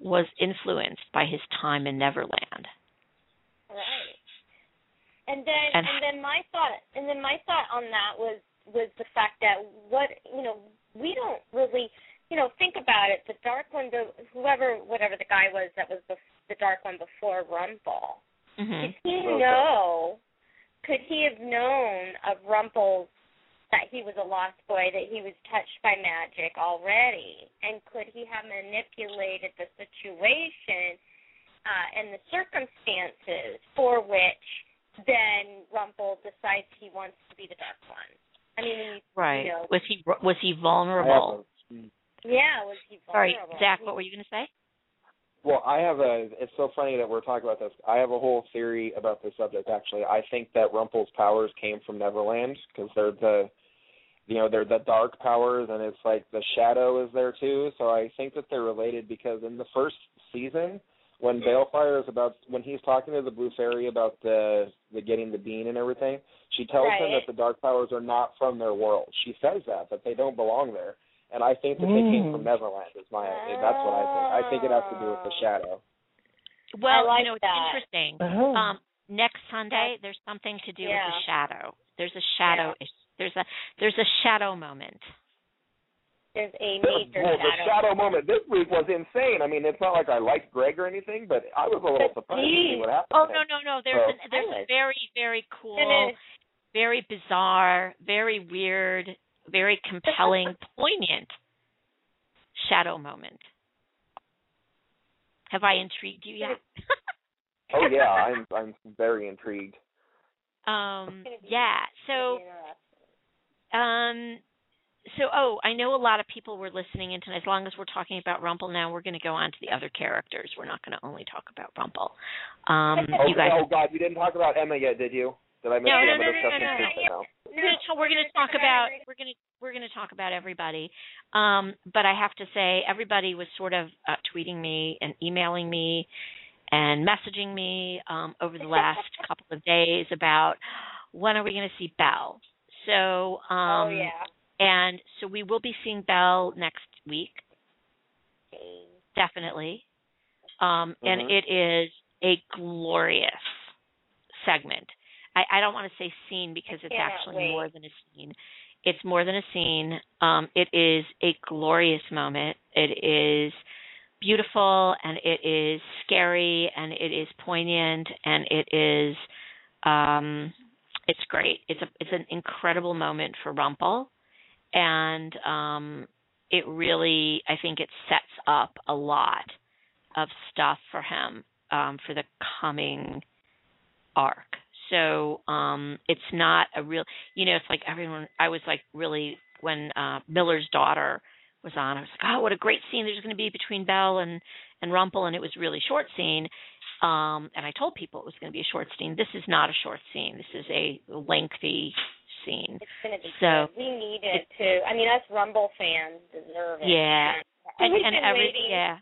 was influenced by his time in neverland Right. And then And- and, then my thought and then my thought on that was was the fact that what you know we don't really you know think about it the dark one the whoever whatever the guy was that was the the dark one before Rumple hmm did he Okay. know could he have known of Rumple's that he was a lost boy that he was touched by magic already? And could he have manipulated the situation uh, and the circumstances for which then Rumple decides he wants to be the Dark One. I mean, when right. you know, was he was he vulnerable? Yeah, was he vulnerable? sorry zach what were you going to say Well, I have a. It's so funny that we're talking about this. I have a whole theory about this subject. Actually, I think that Rumple's powers came from Neverland because they're the, you know, they're the dark powers, and it's like the shadow is there too. So I think that they're related because in the first season, when mm-hmm. Baelfire is about, when he's talking to the Blue Fairy about the the getting the bean and everything, she tells him that the dark powers are not from their world. She says that that they don't belong there. And I think that they came Mm. from Neverland. Is my that's what I think. I think it has to do with the shadow. well like you know it's interesting Uh-huh. um next sunday there's something to do with the shadow there's a shadow there's a there's a shadow moment There's a major Well, major the shadow. shadow moment this week was insane. I mean, it's not like I liked Greg or anything, but I was a little But surprised to see what happened. oh no no no there's So- an, there's I a was- very very cool And very bizarre, very weird, very compelling, poignant shadow moment. Have I intrigued you yet? Oh yeah, I'm I'm very intrigued. um, It's gonna be- yeah. So, um, so oh, I know a lot of people were listening in tonight. As long as we're talking about Rumple now, we're going to go on to the other characters. We're not going to only talk about Rumple. Um, Oh, you guys. oh God, you didn't talk about Emma yet, did you? Did I miss No, no, no, no, no, no. too? No. we're we're gonna talk about we're gonna we're gonna talk about everybody. Um, but I have to say, everybody was sort of uh, tweeting me and emailing me and messaging me um, over the last couple of days about when are we going to see Belle. So um, oh yeah. and so we will be seeing Belle next week, definitely. Um, and Mhm. it is a glorious segment. I, I don't want to say scene because it's actually wait. more than a scene. It's more than a scene. Um, it is a glorious moment. It is beautiful and it is scary and it is poignant and it is um it's great. It's a it's an incredible moment for Rumpel and um it really I think it sets up a lot of stuff for him um for the coming arc. So um it's not a real you know, it's like everyone I was like really when uh Miller's daughter was on, I was like, Oh, what a great scene there's gonna be between Belle and and rumple and it was really short scene. Um and I told people it was gonna be a short scene. This is not a short scene. This is a lengthy scene. It's gonna be So- good. We need it too. I mean, us Rumbelle fans deserve it. Yeah. and We've and every waiting. yeah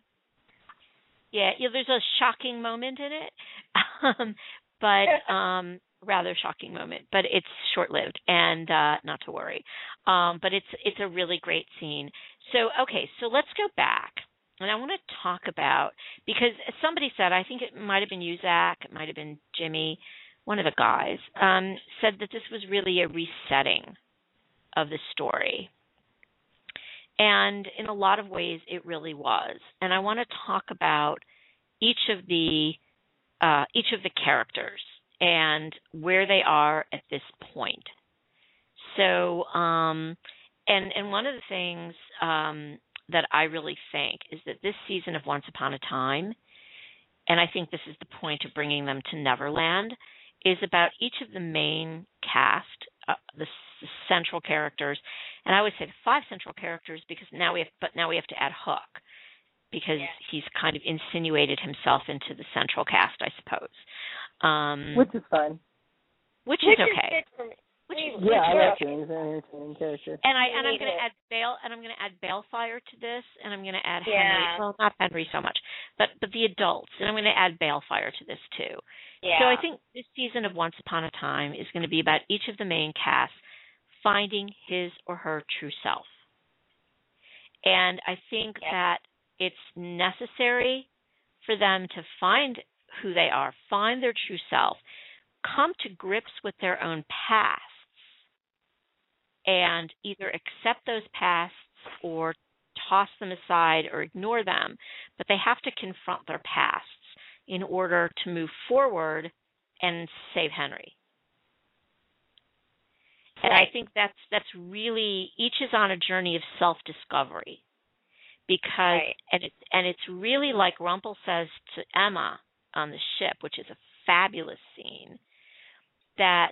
yeah yeah there's a shocking moment in it um but um rather shocking moment but it's short lived and uh not to worry. Um but it's it's a really great scene. So okay so let's go back. And i want to talk about because somebody said i think it might have been you zach it might have been jimmy one of the guys um said that this was really a resetting of the story. And in a lot of ways, it really was. And I want to talk about each of the uh, each of the characters and where they are at this point. So, um, and and one of the things um, that I really think is that this season of Once Upon a Time, and I think this is the point of bringing them to Neverland, is about each of the main cast, uh, the, the central characters, and I always say the five central characters because now we have, but now we have to add Hook because Yeah. he's kind of insinuated himself into the central cast, I suppose. Um, Which is fine. which Which is is okay. good. Which is Yeah, I Yeah. like him. He's an entertaining character. and I and I'm going to add Bale and I'm going to add Baelfire to this, and I'm going to add Yeah. Henry. Well, not Henry so much, but but the adults, and I'm going to add Baelfire to this too. Yeah. So I think this season of Once Upon a Time is going to be about each of the main casts finding his or her true self, and I think Yeah. that it's necessary for them to find who they are, find their true self, come to grips with their own pasts and either accept those pasts or toss them aside or ignore them, but they have to confront their pasts in order to move forward and save Henry. And I think that's that's really each is on a journey of self-discovery. Because Right. and it's and it's really like Rumpel says to Emma on the ship, which is a fabulous scene, that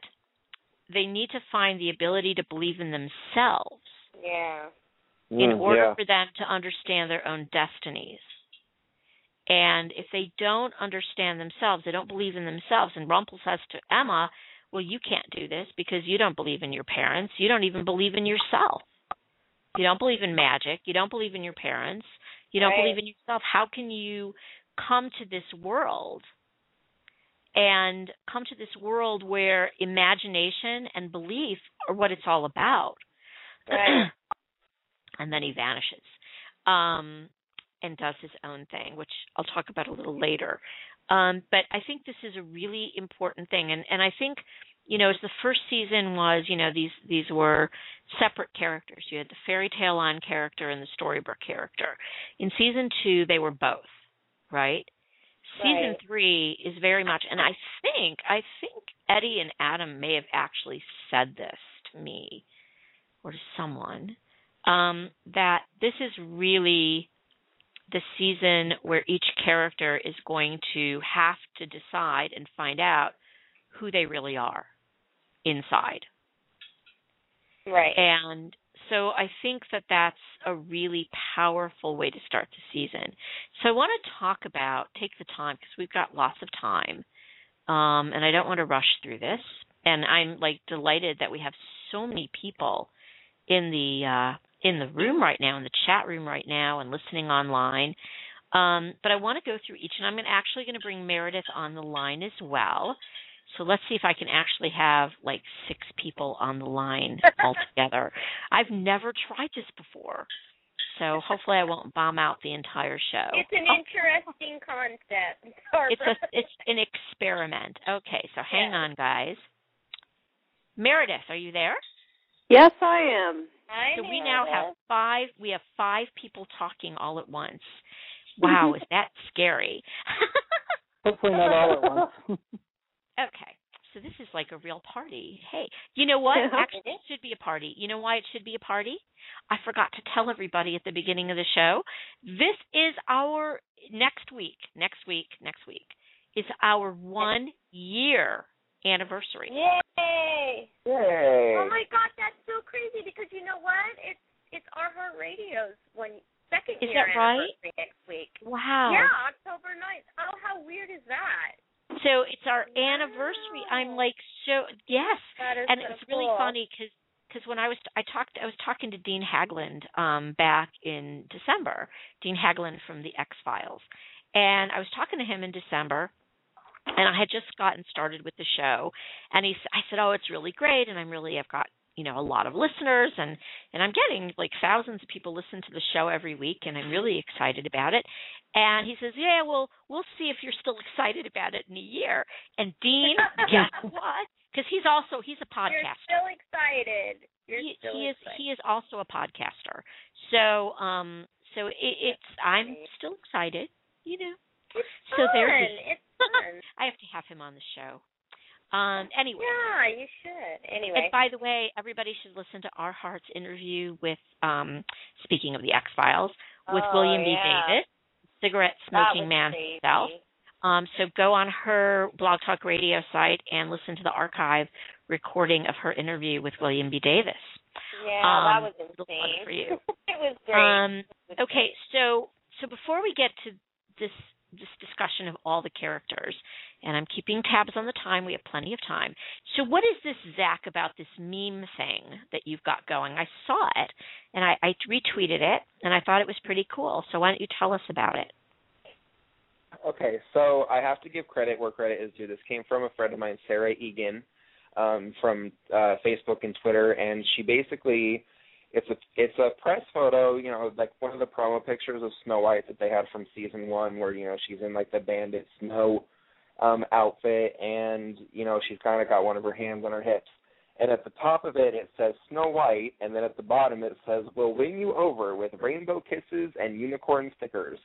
they need to find the ability to believe in themselves Yeah. in Mm, order yeah. for them to understand their own destinies. And if they don't understand themselves, they don't believe in themselves. And Rumpel says to Emma, Well, you can't do this because you don't believe in your parents. You don't even believe in yourself. You don't believe in magic. You don't believe in your parents. You don't Right. believe in yourself. How can you come to this world and come to this world where imagination and belief are what it's all about? Right. and then he vanishes um, and does his own thing, which I'll talk about a little later. Um, but I think this is a really important thing, and and I think you know as the first season was, you know these these were separate characters. You had the fairy tale line character and the storybook character. In season two, they were both, right? Season Right. three is very much, and I think I think Eddie and Adam may have actually said this to me or to someone um, that this is really the season where each character is going to have to decide and find out who they really are inside. Right. And so I think that that's a really powerful way to start the season. So I want to talk about, take the time because we've got lots of time, um, and I don't want to rush through this. And I'm like delighted that we have so many people in the uh, in the room right now, in the chat room right now, and listening online. Um, but I want to go through each, and I'm actually going to bring Meredith on the line as well. So let's see if I can actually have like six people on the line altogether. I've never tried this before, so hopefully I won't bomb out the entire show. It's an Oh, interesting concept. Barbara. it's a it's an experiment. Okay, so hang Yeah. on, guys. Meredith, are you there? Yes, I am. I So we know now have five. We have five people talking all at once. Wow, is that scary? Hopefully not all at once. okay, so this is like a real party. Hey, you know what? Yeah. Actually, it should be a party. You know why it should be a party? I forgot to tell everybody at the beginning of the show. This is our next week. Next week. Next week is our one year anniversary. Yay! Yay. Oh my god, that's so crazy because you know what? It's it's RHeart Radio's one second Is year that right? anniversary next week. Wow. Yeah, October 9th. Oh, how weird is that? So it's our anniversary. I'm like so yes, and so it's really cool. funny because because when I was I talked I was talking to Dean Haglund um back in December, Dean Haglund from the X Files, and I was talking to him in December, and I had just gotten started with the show, and he I said oh it's really great, and I'm really I've got you know a lot of listeners and and I'm getting like thousands of people listen to the show every week and I'm really excited about it and he says yeah well we'll see if you're still excited about it in a year and Dean guess what because he's also he's a podcaster. You're still excited. You're he, still he is excited. he is also a podcaster. So um so it, it's I'm still excited, you know. It's so fun. there he- It's fun. I have to have him on the show. Um anyway. yeah, you should. Anyway. And by the way, everybody should listen to RHeart's interview with um speaking of the X Files with Oh, William B. yeah. Davis, cigarette smoking man crazy. himself. Um, so go on her Blog Talk Radio site and listen to the archive recording of her interview with William B. Davis. Yeah, Um, that was insane. fun for you. it was great. Um, okay, so so before we get to this this discussion of all the characters, and I'm keeping tabs on the time. We have plenty of time. So, what is this Zach about this meme thing that you've got going? I saw it, and I, I retweeted it, and I thought it was pretty cool. So, why don't you tell us about it? Okay, so I have to give credit where credit is due. This came from a friend of mine, Sarah Egan, um, from uh, Facebook and Twitter, and she basically it's a it's a press photo, you know, like one of the promo pictures of Snow White that they had from season one, where you know she's in like the bandit snow um, outfit, and you know she's kind of got one of her hands on her hips. And at the top of it, it says Snow White, and then at the bottom it says, "We'll win you over with rainbow kisses and unicorn stickers."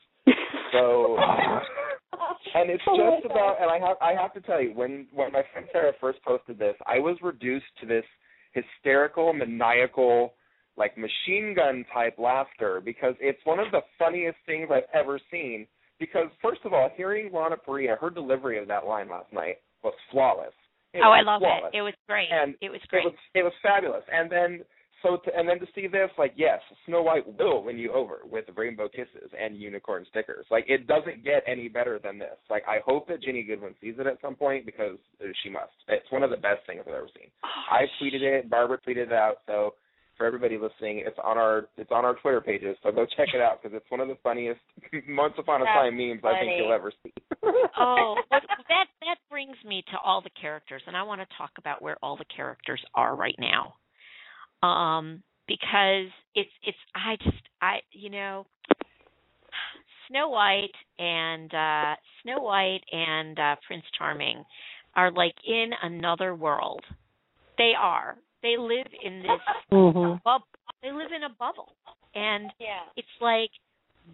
So, and it's just about, and I have I have to tell you, when when my friend Sarah first posted this, I was reduced to this hysterical, maniacal, like machine gun type laughter because it's one of the funniest things I've ever seen. Because first of all, hearing Lana Parrilla, her delivery of that line last night was flawless. It oh, I was love flawless. it. It was great. And it was It great. was it was fabulous. And then so to, and then to see this, like yes, Snow White will win you over with rainbow kisses and unicorn stickers. Like it doesn't get any better than this. Like I hope that Ginny Goodwin sees it at some point because she must. It's one of the best things I've ever seen. Oh, I tweeted it, Barbara tweeted it out. So for everybody listening, it's on our it's on our Twitter pages. So go check it out because it's one of the funniest Once Upon a That's Time memes I think you'll ever see. oh, that that brings me to all the characters, and I want to talk about where all the characters are right now. Um, because it's it's I just I you know Snow White and uh Snow White and uh Prince Charming are like in another world. They are. They live in this Mhm. bubble. They live in a bubble. And yeah. it's like,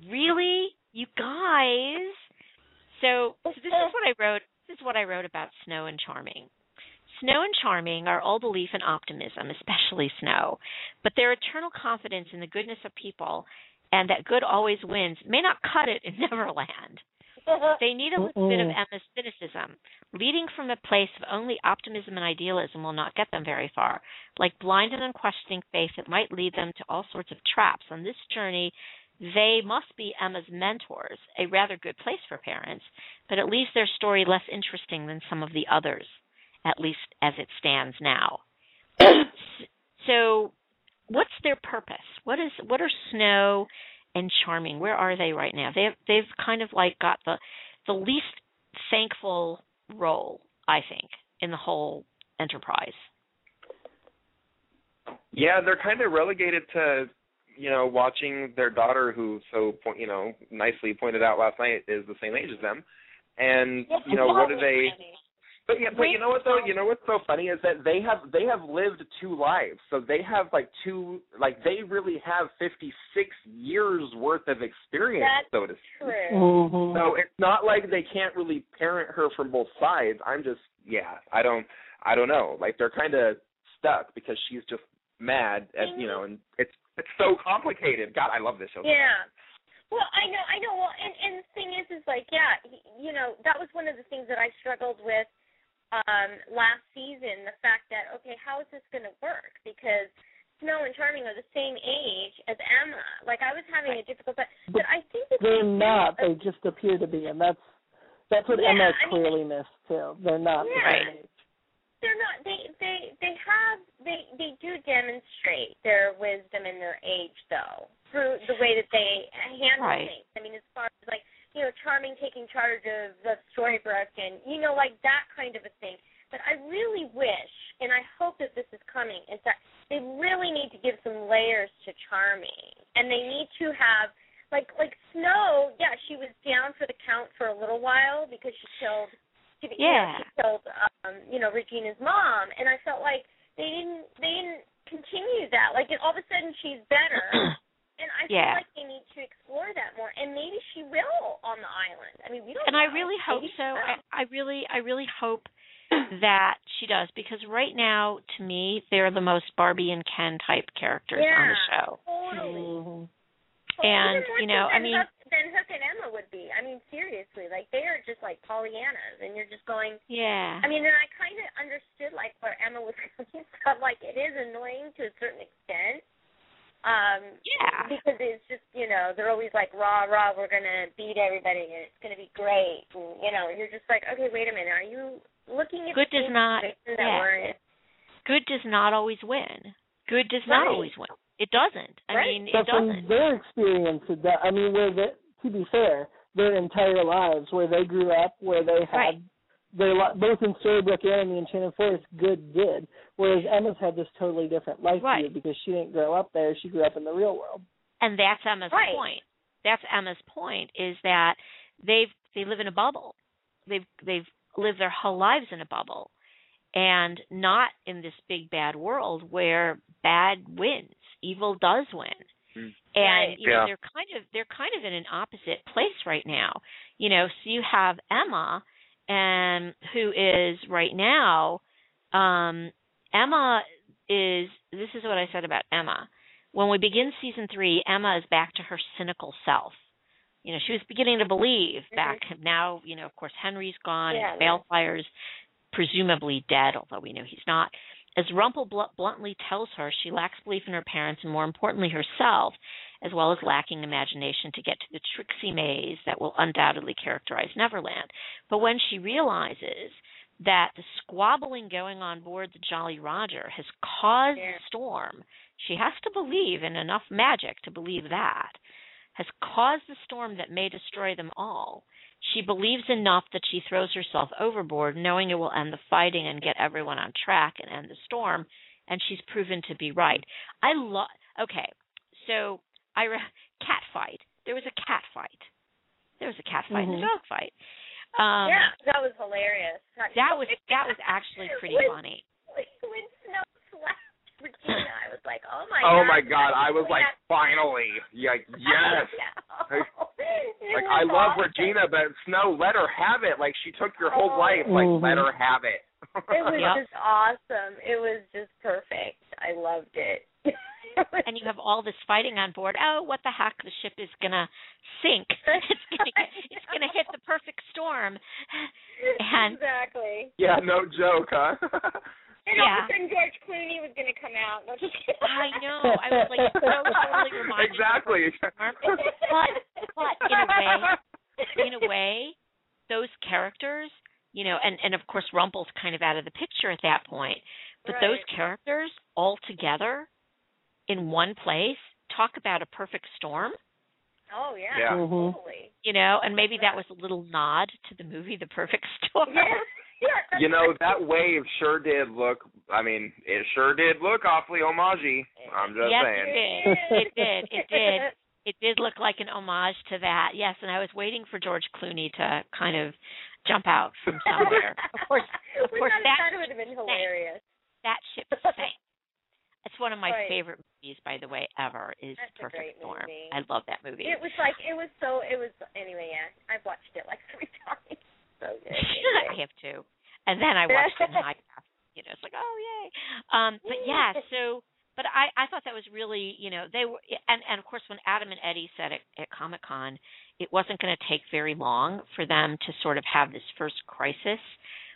really, you guys? So, so this is what I wrote. This is what I wrote about Snow and Charming. Snow and Charming are all belief and optimism, especially Snow, but their eternal confidence in the goodness of people and that good always wins may not cut it in Neverland. They need a little bit of. Emma's cynicism. Leading from a place of only optimism and idealism will not get them very far. Like blind and unquestioning faith, it might lead them to all sorts of traps. On this journey, they must be Emma's mentors, a rather good place for parents, but it leaves their story less interesting than some of the others, at least as it stands now. so, what's their purpose? What is what are Snow and Charming? Where are they right now? They've they've kind of like got the the least thankful role, I think, in the whole enterprise. Yeah, they're kind of relegated to, you know, watching their daughter, who so you know nicely pointed out last night is the same age as them, and you know what do they? But yeah, but you know what though? You know what's so funny is that they have they have lived two lives, so they have like two like they really have fifty six years worth of experience, That's so to speak. True. Mhm. So it's not like they can't really parent her from both sides. I'm just yeah, I don't I don't know. Like they're kind of stuck because she's just mad at you know, and it's it's so complicated. God, I love this show. Yeah. Well, I know, I know. Well, and and the thing is, is like, yeah, y- you know, that was one of the things that I struggled with um last season. The fact that okay, how is this going to work? Because Snow and Charming are the same age as Emma. Like I was having a difficult, but but I think that They're not. They just appear to be, and that's that's what Yeah, Emma I mean- clearly missed too. They're not the same age. they're not they they they have they they do demonstrate their wisdom and their age though through the way that they handle Right. things i mean as far as like you know charming taking charge of the storybook and you know like that kind of a thing but i really wish and i hope that this is coming is that they really need to give some layers to charming and they need to have like like snow yeah she was down for the count for a little while because she killed be, Yeah. you know, she killed, um, you know, Regina's mom, and I felt like they didn't, they didn't continue that. Like, all of a sudden, she's better, and I Yeah. feel like they need to explore that more, and maybe she will on the island. I mean, we don't. and I really hope Maybe so. I, I really, I really hope that she does because right now, to me, they're the most Barbie and Ken type characters on the show. Totally. Mhm. And, you know, I mean- Hook, than Hook and Emma would be. I mean, seriously, like they are just like Pollyannas, and you're just going. Yeah. I mean, and I kind of understood like where Emma was coming from. Like it is annoying to a certain extent. Um, Yeah. Because it's just you know they're always like rah rah we're gonna beat everybody and it's gonna be great and you know you're just like okay wait a minute are you looking at Good the does not- yeah. Good does not always win. Good does not always win. It doesn't. I Right. mean, it But from doesn't. their experience, it do- I mean, where they, to be fair, their entire lives, where they grew up, where they had Right. Their li- both in Storybrooke and in the Enchanted Forest, good did. Whereas Emma's had this totally different life Right. view because she didn't grow up there; she grew up in the real world. And that's Emma's Right. point. That's Emma's point is that they've they live in a bubble. They've they've lived their whole lives in a bubble and not in this big bad world where bad wins. Evil does win. Mm. And Right. you know, Yeah. they're kind of they're kind of in an opposite place right now. You know, so you have Emma and who is right now um Emma is this is what I said about Emma. When we begin season three, Emma is back to her cynical self. You know, she was beginning to believe back now, you know, of course Henry's gone Yeah, and Baelfire's presumably dead, although we know he's not. As Rumpel bl- bluntly tells her, she lacks belief in her parents and more importantly herself, as well as lacking imagination to get to the tricksy maze that will undoubtedly characterize Neverland. But when she realizes that the squabbling going on board the Jolly Roger has caused Yeah. the storm, she has to believe in enough magic to believe that, has caused the storm that may destroy them all. She believes enough that she throws herself overboard, knowing it will end the fighting and get everyone on track and end the storm, and she's proven to be right. I love. Okay, so I re- cat fight. There was a cat fight. There was a cat fight and Mhm. a dog fight. Um, yeah, that was hilarious. that was that was actually pretty when, funny. When Snow slapped Regina, I was like, oh my oh god. my god, I was like, Yeah. finally. Yeah, yes. It Like I love awesome. Regina, but Snow, let her have it. Like she took your whole Oh. life. Like Mhm. let her have it. It was Yep. just awesome. It was just perfect. I loved it. And you have all this fighting on board. Oh, what the heck? The ship is gonna sink. It's gonna it's gonna hit the perfect storm. And exactly. yeah, no joke, huh? And all Yeah. of a sudden George Clooney was going to come out. No, just kidding. I know. I was like so totally reminded. exactly. But but in a way, in a way, those characters, you know, and and of course Rumpel's kind of out of the picture at that point. But those characters all together in one place, talk about a perfect storm, Oh yeah, Yeah. Mhm. totally. you know, and maybe that was a little nod to the movie The Perfect Storm. Yeah, yeah. you know that wave sure did look. I mean, it sure did look awfully homagey. I'm just yes, saying. it did. It did. It did. It did look like an homage to that. Yes, and I was waiting for George Clooney to kind of jump out from somewhere. Of course, of we course, that that would have been hilarious. that ship was sank. It's one of my Right. favorite movies, by the way, ever. Is That's Perfect Storm. movie. I love that movie. It was like it was so. It was anyway. Yeah, I've watched it like three times. So good. I have to. And then I watched it in high def. You know, it's like, oh yay. Um, but yeah, so but I I thought that was really you know they were and and of course when Adam and Eddie said at, at Comic Con it wasn't going to take very long for them to sort of have this first crisis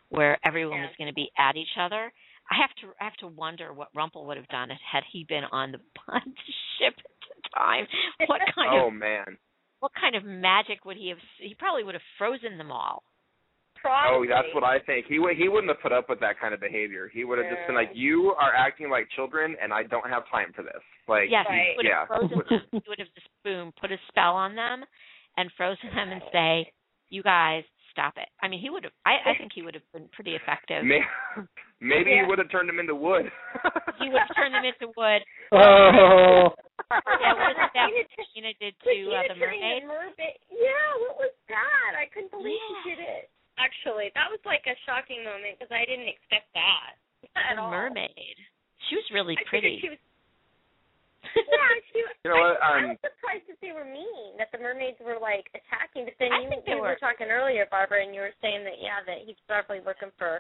where everyone Yeah. was going to be at each other. I have to I have to wonder what Rumpel would have done if had he been on the on ship at the time. What kind Oh of man. what kind of magic would he have? He probably would have frozen them all. Probably. Oh, that's what I think. He would he wouldn't have put up with that kind of behavior. He would have just been like, "You are acting like children, and I don't have time for this." Like, Yes, Right. he would yeah. have them. He would have just boom, put a spell on them, and frozen them and say, "You guys, stop it." I mean, he would have. I, I think he would have been pretty effective. May- maybe Yeah. he would have turned them into wood. He would have turned them into wood. Oh. Yeah, what is that? Regina What Gina did to uh, the mermaid. mermaid. Yeah, what was that? I couldn't believe Yeah. she did it. Actually, that was like a shocking moment because I didn't expect that at the all. mermaid. She was really pretty. figured She was, yeah, she. You know what, I, I um, was surprised that they were mean, that the mermaids were like attacking. But then I you, think they you were. were talking earlier, Barbara, and you were saying that yeah, that he's probably looking for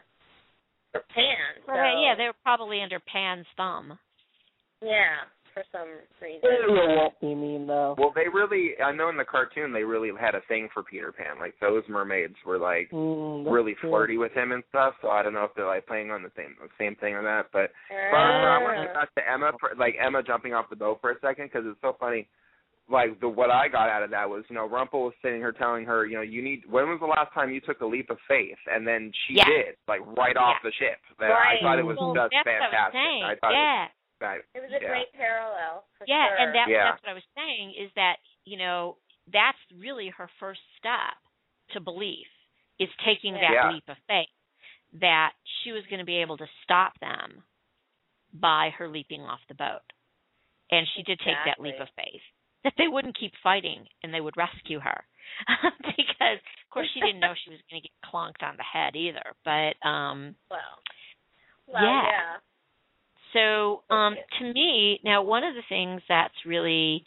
for Pan. So, Right, yeah, they were probably under Pan's thumb. yeah, for some reason. Ariel won't mean though. well, they really. I know in the cartoon they really had a thing for Peter Pan. Like those mermaids were like Mm, really true. flirty with him and stuff. So I don't know if they're like playing on the same the same thing or that. But Barbara, I want to Uh, get back to Emma, for, like Emma jumping off the boat for a second because it's so funny. Like the what I got out of that was, you know, Rumpel was sitting here telling her, you know, you need. When was the last time you took a leap of faith? And then she Yeah. did, like right off the ship. That- Right. I thought it was well, just that's what I was fantastic. I thought yeah. it was, that, it was a yeah. great parallel. For Yeah, sure. and that Yeah. that's what I was saying is that, you know, that's really her first step to belief is taking that Yeah. leap of faith that she was going to be able to stop them by her leaping off the boat. And she did take that leap of faith that they wouldn't keep fighting and they would rescue her. because of course she didn't know she was going to get clonked on the head either. But um well, well, Yeah. yeah. So, um, to me, now one of the things that's really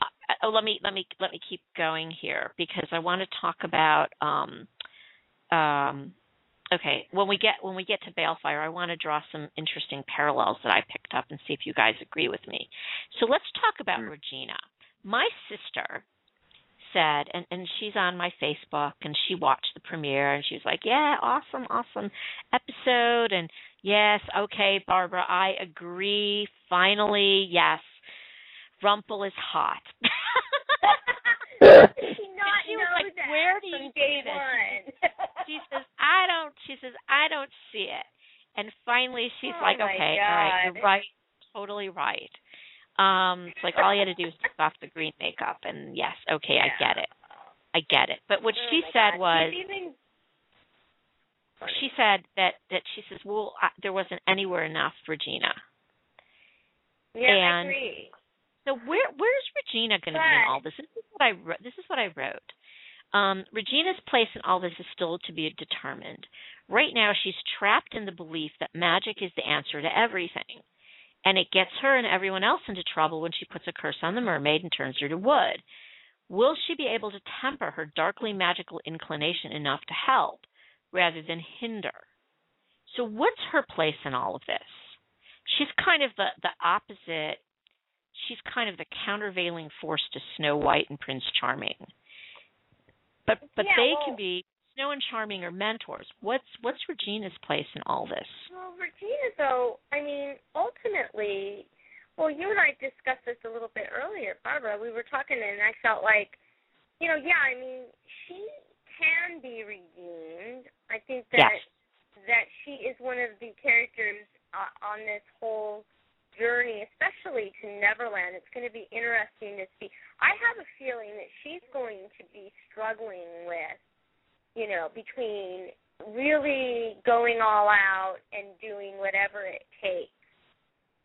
uh, oh, let me let me let me keep going here because I want to talk about um, um, okay when we get when we get to Baelfire, I want to draw some interesting parallels that I picked up and see if you guys agree with me. So let's talk about Mm. Regina. My sister said, and and she's on my Facebook, and she watched the premiere, and she was like, "Yeah, awesome, awesome episode," and yes, okay, Barbara, I agree. Finally, yes, Rumpel is hot. Did she not she was know like, that "Where do you this?" one? she says, "I don't." She says, "I don't see it." And finally, she's Oh like, "Okay, all right, you're right, totally right." Um, it's like all you had to do was take off the green makeup, and yes, okay, I get it, I get it. But what Oh she said God. was, she said that that she says, "Well, I, there wasn't anywhere enough Regina." yeah, I agree. So where where's Regina going to be in all this? This is what I wrote. This is what I wrote. Um, Regina's place in all this is still to be determined. Right now, she's trapped in the belief that magic is the answer to everything, and it gets her and everyone else into trouble when she puts a curse on the mermaid and turns her to wood. Will she be able to temper her darkly magical inclination enough to help rather than hinder? So, what's her place in all of this? She's kind of the the opposite she's kind of the countervailing force to Snow White and Prince Charming. But but Yeah, they well- can be Snow and Charming are mentors. What's what's Regina's place in all this? Well, Regina, though, I mean, ultimately, well, you and I discussed this a little bit earlier, Barbara. We were talking, and I felt like, you know, yeah, I mean, she can be redeemed. I think that Yes. that she is one of the characters uh, on this whole journey, especially to Neverland. It's going to be interesting to see. I have a feeling that she's going to be struggling with, you know, between really going all out and doing whatever it takes,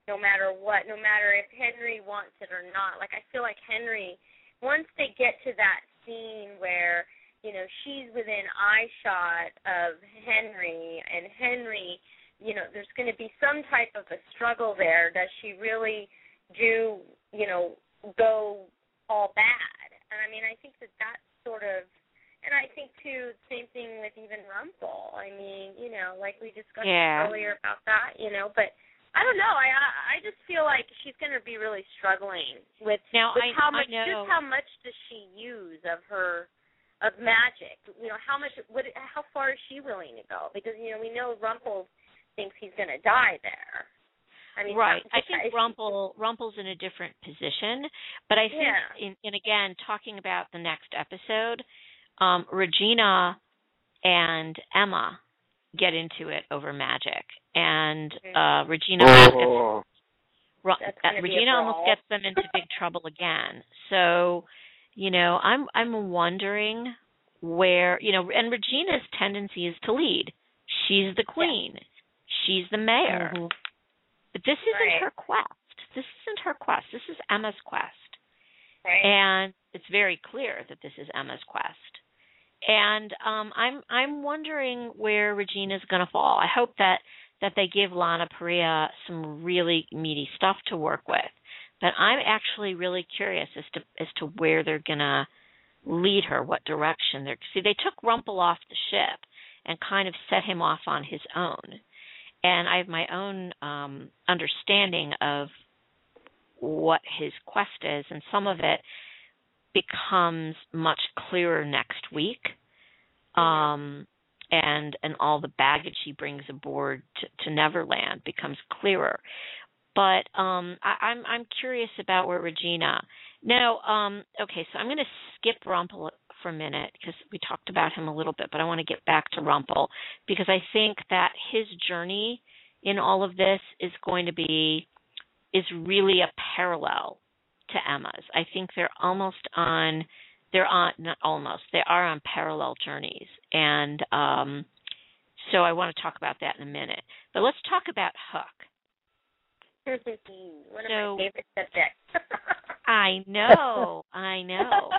no matter what, no matter if Henry wants it or not. Like I feel like Henry, once they get to that scene where you know she's within eye shot of Henry, and Henry, you know, there's going to be some type of a struggle there. Does she really do, you know, go all bad? And I mean, I think that that's sort of and I think too, same thing with even Rumpel. I mean, you know, like we discussed Yeah. earlier about that, you know, but I don't know. I I just feel like she's going to be really struggling with Now with I how I know just how much does she use of her of magic? You know, how much what how far is she willing to go? Because you know, we know Rumpel thinks he's going to die there. I mean, right. I think Rumpel Rumpel's in a different position, but I think Yeah. in, and again talking about the next episode, um, Regina and Emma get into it over magic, and uh, Regina almost gets Oh, uh, gonna be a Regina almost gets them into big trouble again. So, you know, I'm I'm wondering where you know, and Regina's tendency is to lead. She's the queen. She's the mayor. Mhm. But this isn't Right. her quest. This isn't her quest. This is Emma's quest. right? And it's very clear that this is Emma's quest. And um, I'm I'm wondering where Regina's going to fall. I hope that that they give Lana Parrilla some really meaty stuff to work with. But I'm actually really curious as to as to where they're going to lead her, what direction they're. See, they took Rumple off the ship and kind of set him off on his own. And I have my own um, understanding of what his quest is, and some of it becomes much clearer next week. Um, and and all the baggage he brings aboard to, to Neverland becomes clearer. But um, I, I'm I'm curious about where Regina. Now, um, okay, so I'm going to skip Rumple for a minute because we talked about him a little bit, but I want to get back to Rumple because I think that his journey in all of this is going to be is really a parallel to Emma's. I think they're almost on they're on not almost they are on parallel journeys and um so I want to talk about that in a minute. But let's talk about Hook. One of my favorite subjects. I know, I know.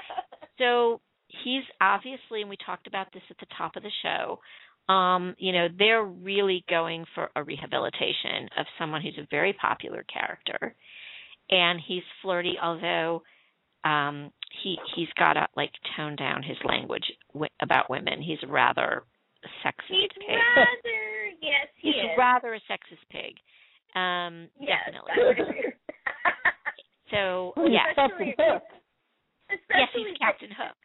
So he's obviously, and we talked about this at the top of the show. Um, you know, they're really going for a rehabilitation of someone who's a very popular character, and he's flirty. Although um, he he's got to like tone down his language w- about women. He's rather a sexist He's pig. rather yes, he he's is. rather a sexist pig. Um, yes, definitely. I would agree. So Well, yeah, Captain Hook. yes, Especially he's Captain Hook.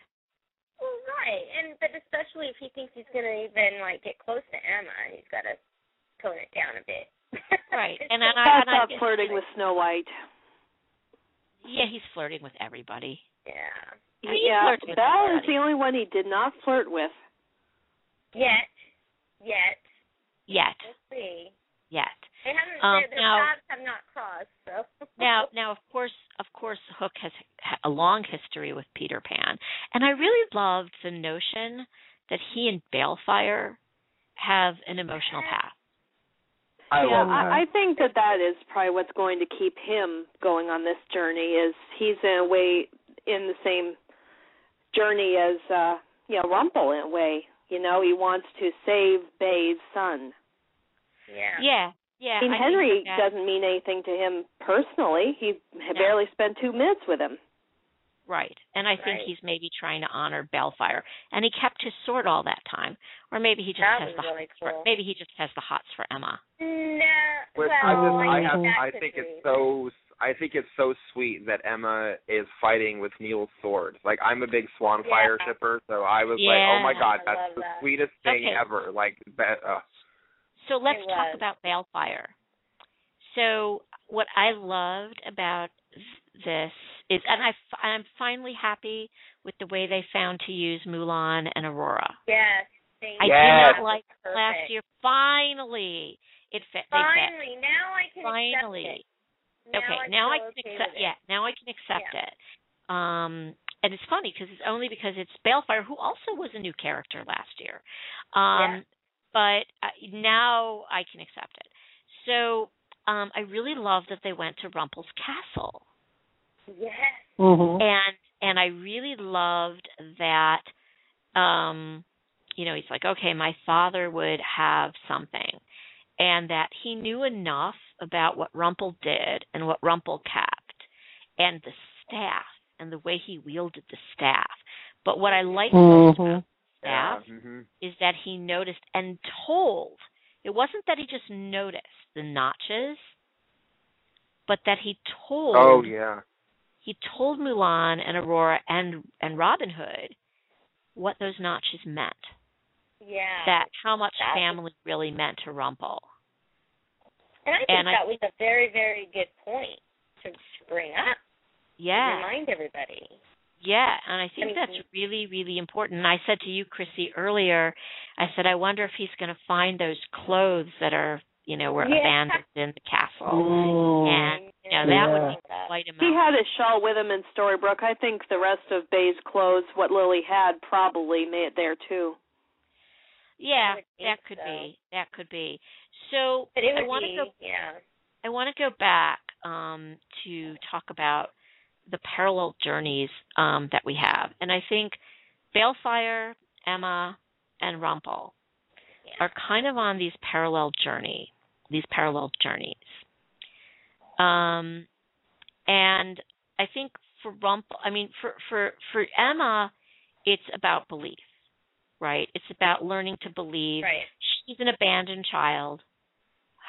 Well, right, and but especially if he thinks he's gonna even like get close to Emma, he's got to tone it down a bit. Right, It's and then I- That's and I not guess- flirting with Snow White. Yeah, he's flirting with everybody. yeah. He yeah, flirted with Belle is the only one he did not flirt with. Yet, yet, Yet, we'll see. yet. They haven't. Um, their, their now- paths have not crossed. So Now, now, of course, of course, Hook has a long history with Peter Pan, and I really loved the notion that he and Baelfire have an emotional path. I yeah, love that. I, I think that that is probably what's going to keep him going on this journey. Is he's in a way in the same journey as uh, you know Rumple in a way. You know, he wants to save Bae's son. yeah. Yeah, yeah. I mean, I think Henry that- doesn't mean anything to him personally. He barely spent two minutes with him. Right. And I think he's maybe trying to honor Baelfire. And he kept his sword all that time. Or maybe he just That has the really hots for maybe he just has the hots for Emma. No. Which well, I just I think have I think it's so I think it's so sweet that Emma is fighting with Neal's sword. Like I'm a big Swanfire Yeah. shipper, so I was like, oh my god, that's the that. sweetest thing Okay. ever. Like that. Uh, So let's It talk was. about Baelfire. So what I loved about this is, and I, f- I'm finally happy with the way they found to use Mulan and Aurora. Yes. I you. did not like Perfect. last year. Finally, it fit. They fit. Finally, now I can Finally. accept it. Now okay, I now I can okay accept. Yeah, now I can accept Yeah. it. Um, and it's funny because it's only because it's Baelfire, who also was a new character last year. Um, but uh, now I can accept it. So um, I really love that they went to Rumple's castle, Yes. Mm-hmm. and and I really loved that. Um, you know, he's like, okay, my father would have something, and that he knew enough about what Rumple did and what Rumple kept, and the staff and the way he wielded the staff. But what I liked most Mhm. about the staff yeah. hmm is that he noticed and told. It wasn't that he just noticed the notches, but that he told Oh yeah. He told Mulan and Aurora and and Robin Hood what those notches meant. Yeah. That how much That was- family really meant to Rumple. and I think and I- that was a very, very good point to, to bring up. Yeah. Remind everybody. Yeah, and I think mean- that's really, really important. And I said to you, Chrissy, earlier, I said, I wonder if he's going to find those clothes that are, you know, were Yeah. abandoned in the castle. Mm. And, you know, that Yeah. would be quite a He had his shawl with him in Storybrooke. I think the rest of Bae's clothes, what Lily had, probably made it there too. Yeah, that could so. be. That could be. So I want to go yeah. I want to go back um, to talk about the parallel journeys um, that we have, and I think Baelfire Emma and Rumpel Yeah. are kind of on these parallel journey, these parallel journeys. Um, and I think for Rumpel, I mean, for for for Emma, it's about belief, right? It's about learning to believe. Right. She's an abandoned child.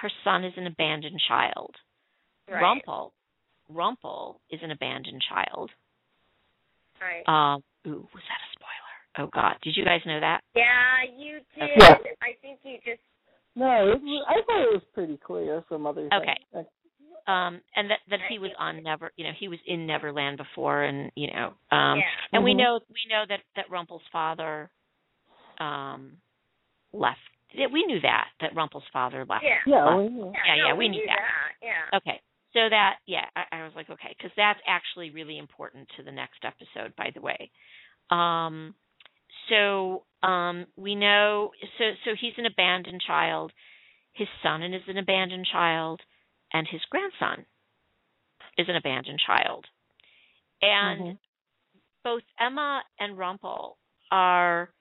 Her son is an abandoned child. Right. Rumpel, Rumpel is an abandoned child. Right. Um, ooh, was that a spoiler? Oh God, did you guys know that? yeah, you did. Yeah. I think you just. No, it was, I thought it was pretty clear from other Okay. things. Um, and that that he was on Never, you know, he was in Neverland before, and you know, um, yeah. and we Mhm. know we know that that Rumpel's father, um, left. Yeah, We knew that that Rumpel's father left. Yeah. Yeah, left. well, yeah. Yeah, no, yeah, we knew knew that. Yeah. Okay. So that, yeah, I, I was like, okay, because that's actually really important to the next episode, by the way. Um, so um, we know, so so he's an abandoned child. His son is an abandoned child, and his grandson is an abandoned child. And Mhm. both Emma and Rumpel are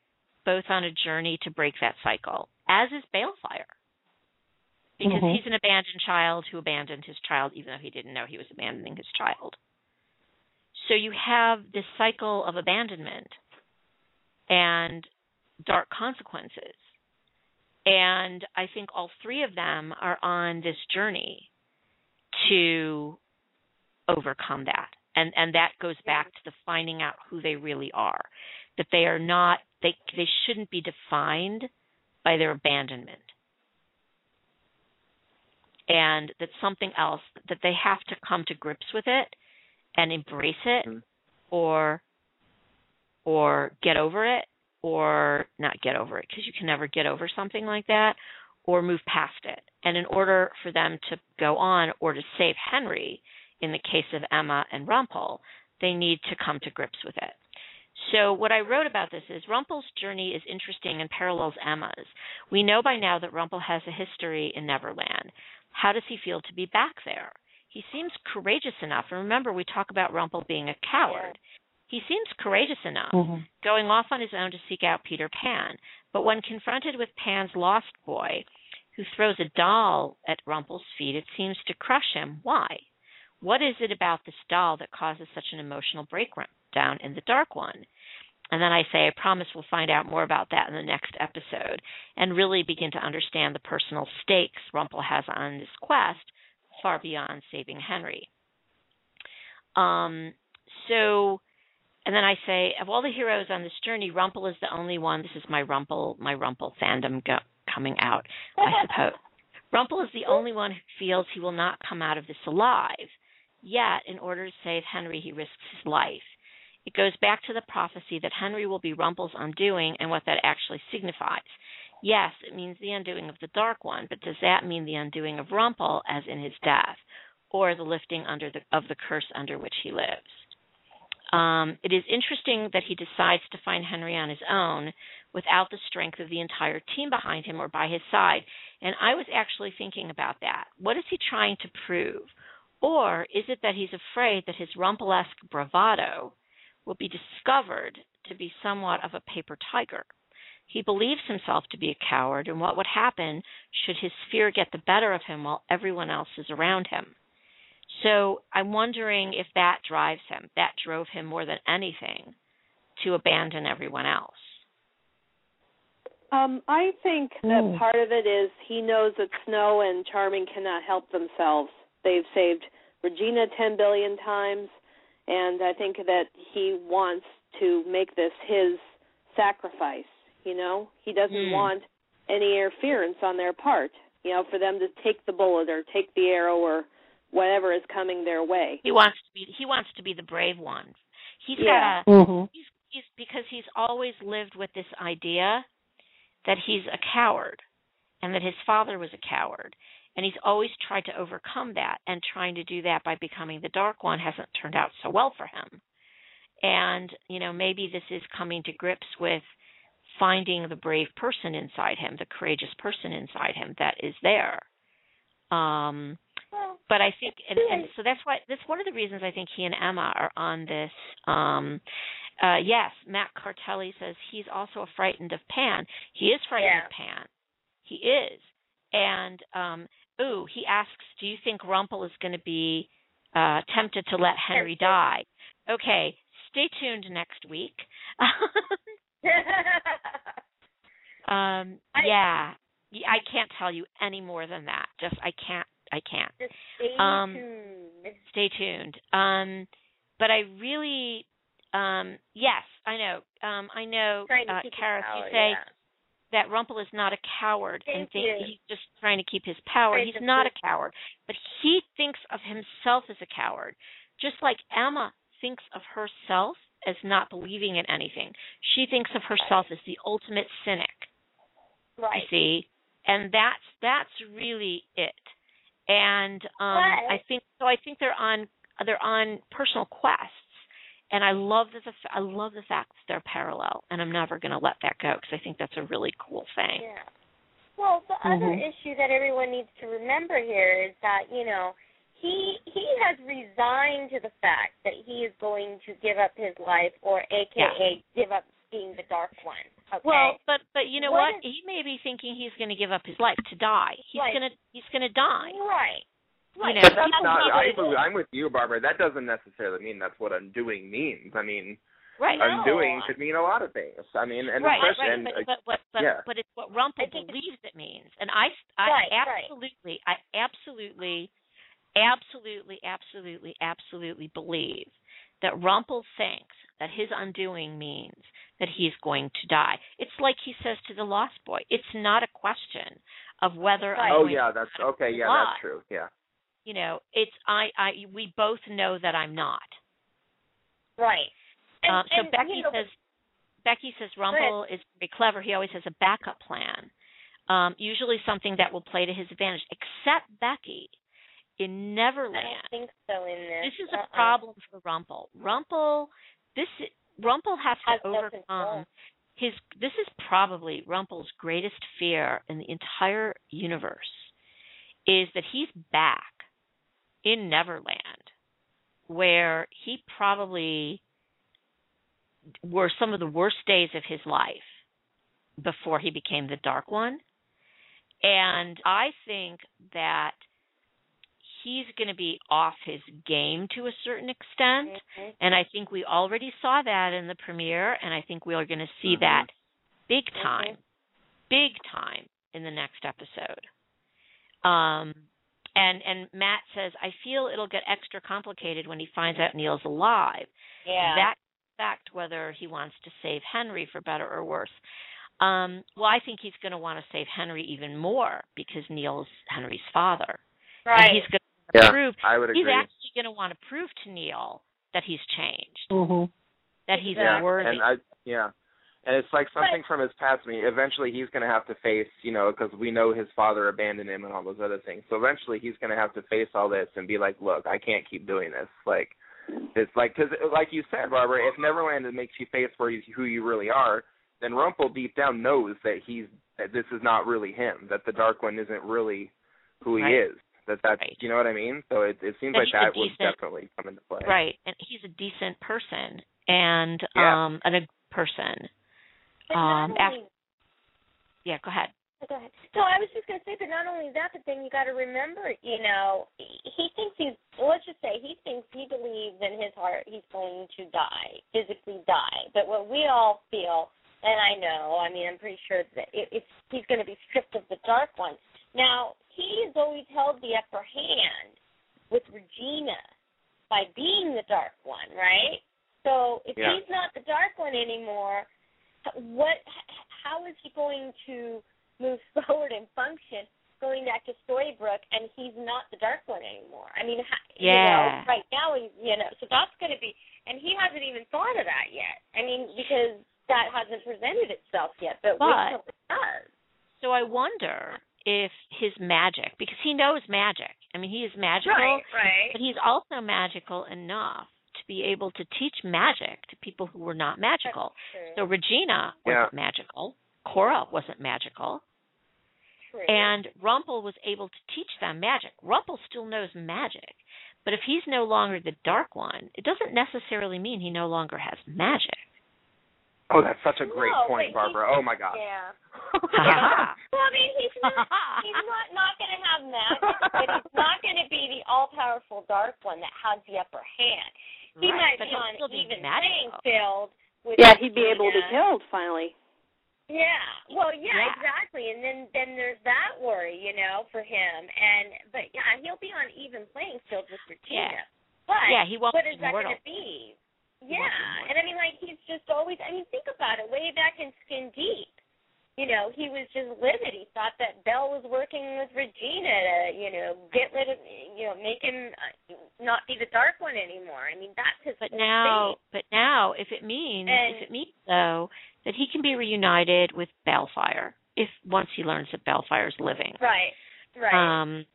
both on a journey to break that cycle, as is Baelfire. Because Mhm. he's an abandoned child who abandoned his child even though he didn't know he was abandoning his child. So you have this cycle of abandonment and dark consequences. And I think all three of them are on this journey to overcome that. And and that goes back to the finding out who they really are. That they are not they they shouldn't be defined by their abandonment. And that something else that they have to come to grips with it and embrace it Mm. or or get over it or not get over it because you can never get over something like that or move past it. And in order for them to go on or to save Henry, in the case of Emma and Rumpel, they need to come to grips with it. So what I wrote about this is Rumpel's journey is interesting and parallels Emma's. We know by now that Rumpel has a history in Neverland. How does he feel to be back there? He seems courageous enough. And remember, we talk about Rumpel being a coward. He seems courageous enough Mhm. going off on his own to seek out Peter Pan. But when confronted with Pan's lost boy, who throws a doll at Rumpel's feet, it seems to crush him. Why? What is it about this doll that causes such an emotional breakdown in the Dark One? And then I say, I promise we'll find out more about that in the next episode and really begin to understand the personal stakes Rumpel has on this quest far beyond saving Henry. Um, so and then I say, of all the heroes on this journey, Rumpel is the only one. This is my Rumpel, my Rumpel fandom go, coming out, I suppose. Rumpel is the only one who feels he will not come out of this alive. Yet, in order to save Henry, he risks his life. It goes back to the prophecy that Henry will be Rumpel's undoing and what that actually signifies. Yes, it means the undoing of the Dark One, but does that mean the undoing of Rumpel, as in his death, or the lifting under the, of the curse under which he lives? Um, it is interesting that he decides to find Henry on his own without the strength of the entire team behind him or by his side. And I was actually thinking about that. What is he trying to prove? Or is it that he's afraid that his Rumpelesque bravado will be discovered to be somewhat of a paper tiger? He believes himself to be a coward, and what would happen should his fear get the better of him while everyone else is around him? So I'm wondering if that drives him, that drove him more than anything to abandon everyone else. Um, I think that Mm. part of it is he knows that Snow and Charming cannot help themselves. They've saved Regina 10 billion times, and I think that he wants to make this his sacrifice. You know, he doesn't Hmm. want any interference on their part. You know, for them to take the bullet or take the arrow or whatever is coming their way. He wants to be he wants to be the brave one. He's Yeah. got a Mhm. he's, he's because he's always lived with this idea that he's a coward and that his father was a coward and he's always tried to overcome that and trying to do that by becoming the dark one hasn't turned out so well for him and you know maybe this is coming to grips with finding the brave person inside him the courageous person inside him that is there um but I think, and, and so that's why that's one of the reasons I think he and Emma are on this. Um, Uh, yes, Matt Cartelli says he's also frightened of Pan. He is frightened Yeah. of Pan. He is. And um ooh, he asks, do you think Rumpel is going to be uh tempted to let Henry die? Okay, stay tuned next week. um yeah. I can't tell you any more than that. Just I can't I can't Just stay Um, tuned. stay tuned. Um, but I really, um, yes, I know. Um, I know, uh, Karis, you say yeah. that Rumpel is not a coward and Thank think you. he's just trying to keep his power. He's not a coward, but he thinks of himself as a coward, just like Emma thinks of herself as not believing in anything. She thinks of herself as the ultimate cynic Right. you see and that's that's really it and um i think so i think they're on they're on personal quests and i love the the- i love the fact that they're parallel and i'm never going to let that go because i think that's a really cool thing Yeah. Well, the other Mhm. issue that everyone needs to remember here is that you know he he has resigned to the fact that he is going to give up his life, or AKA give up being the Dark One. Okay. well but but you know What what, is- he may be thinking he's going to give up his life to die he's Right. going to he's going to die right. Right. know, But that's not. I, what it is. I'm with you, Barbara. That doesn't necessarily mean that's what undoing means. I mean, right No. undoing could mean a lot of things. I mean, and right, especially, right, and, but, uh, but but but, yeah. but it's what Rumpel I think it's- believes it means, and I I Right, right. absolutely I absolutely absolutely absolutely absolutely believe that Rumpel thinks that his undoing means that he's going to die. It's like he says to the Lost Boy. It's not a question of whether I'm oh yeah, that's okay. Yeah, lie. that's true. Yeah. you know, it's I I we both know that I'm not. Right. And, Um, so and, Becky you know, says Becky says Rumpel is very clever. He always has a backup plan, um, usually something that will play to his advantage. Except Becky in I Neverland. don't think so in this. This is a Uh-uh. problem for Rumpel. Rumpel, this Rumpel has to overcome his. This is probably Rumpel's greatest fear in the entire universe, is that he's back in Neverland, where he probably were some of the worst days of his life before he became the Dark One, and I think that he's going to be off his game to a certain extent. Mhm. And I think we already saw that in the premiere, and I think we are going to see Mhm. that big Mhm. time, big time in the next episode. Um, and and Matt says, I feel it'll get extra complicated when he finds out Neal's alive. Yeah. That fact whether he wants to save Henry for better or worse. Um, well, I think he's going to want to save Henry even more because Neal's Henry's father, right. and he's going Yeah, prove I would agree. he's actually going to want to prove to Neal that he's changed, Mhm. that he's yeah, worthy. and I yeah, and it's like something from his past. I mean, eventually he's going to have to face, you know, because we know his father abandoned him and all those other things. So eventually he's going to have to face all this and be like, look, I can't keep doing this. Like, it's like because, like you said, Barbara, if Neverland makes you face where you, who you really are, then Rumpel deep down knows that he's that this is not really him. That the Dark One isn't really who he Right. is. That that's Right. you know what I mean. So it it seems That like he's a that would definitely come into play. right, and he's a decent person and Yeah. um and a good person. But um, not after- Yeah, go ahead. Go ahead. No, I was just going to say, but not only that, but then you got to remember, you know, he thinks he's. Let's just say he thinks he believes in his heart he's going to die, physically die. But what we all feel, and I know, I mean, I'm pretty sure that it, it's he's going to be stripped of the dark one. Now he has always held the upper hand with Regina by being the dark one, right? So if Yeah. he's not the dark one anymore, what? How is he going to move forward and function going back to Storybrooke and he's not the dark one anymore. I mean, ha- you Yeah. know, right now he's, you know, so that's going to be, and he hasn't even thought of that yet. I mean, because that hasn't presented itself yet, but, But- wait till it does. So I wonder if his magic, because he knows magic. I mean, he is magical, Right, right. but he's also magical enough to be able to teach magic to people who were not magical. So Regina Yeah. wasn't magical. Cora wasn't magical. True. And Rumpel was able to teach them magic. Rumpel still knows magic, But if he's no longer the dark one, it doesn't necessarily mean he no longer has magic. Oh, that's such a great No, point, but he- Barbara. Oh my god. Yeah. Well, I mean, he's he's not not going to have magic, but he's not going to be the all-powerful dark one that has the upper hand. He Right, might be he'll on still even playing field with Yeah, he'd be able to be killed finally. Yeah. Well, yeah, Yeah. exactly. And then then there's that worry, you know, for him. And but yeah, he'll be on even playing field with Regina. Yeah. But Yeah, he won't what be is that going to be? He be Yeah, and I mean, like he's just always. I mean, think about it. Way back in Skin Deep, you know, he was just livid. He thought that Belle was working with Regina to, you know, get rid of, you know, make him uh, not be the Dark One anymore. I mean, that's his. But now, thing. but now, if it means, And- if it means though that he can be reunited with Baelfire, if once he learns that Baelfire's living, right, right. um,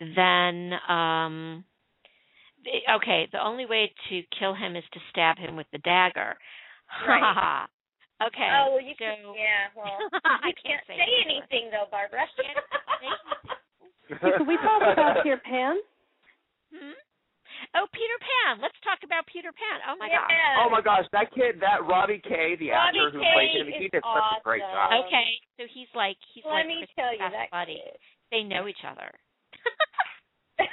then um, okay, the only way to kill him is to stab him with the dagger. Right. Okay. oh well, you so can. Yeah, well, I you can't can't say say anything though, Barbara. Hey, can we talk about Peter Pan? Hmm? Oh, Peter Pan. Let's talk about Peter Pan. Oh my gosh. Oh my gosh, that kid, that Robbie Kay, the Robbie actor who Kay played him, he is did such a great job. Okay, so he's like he's Let like me Chris tell you that buddy. kid. They know each other.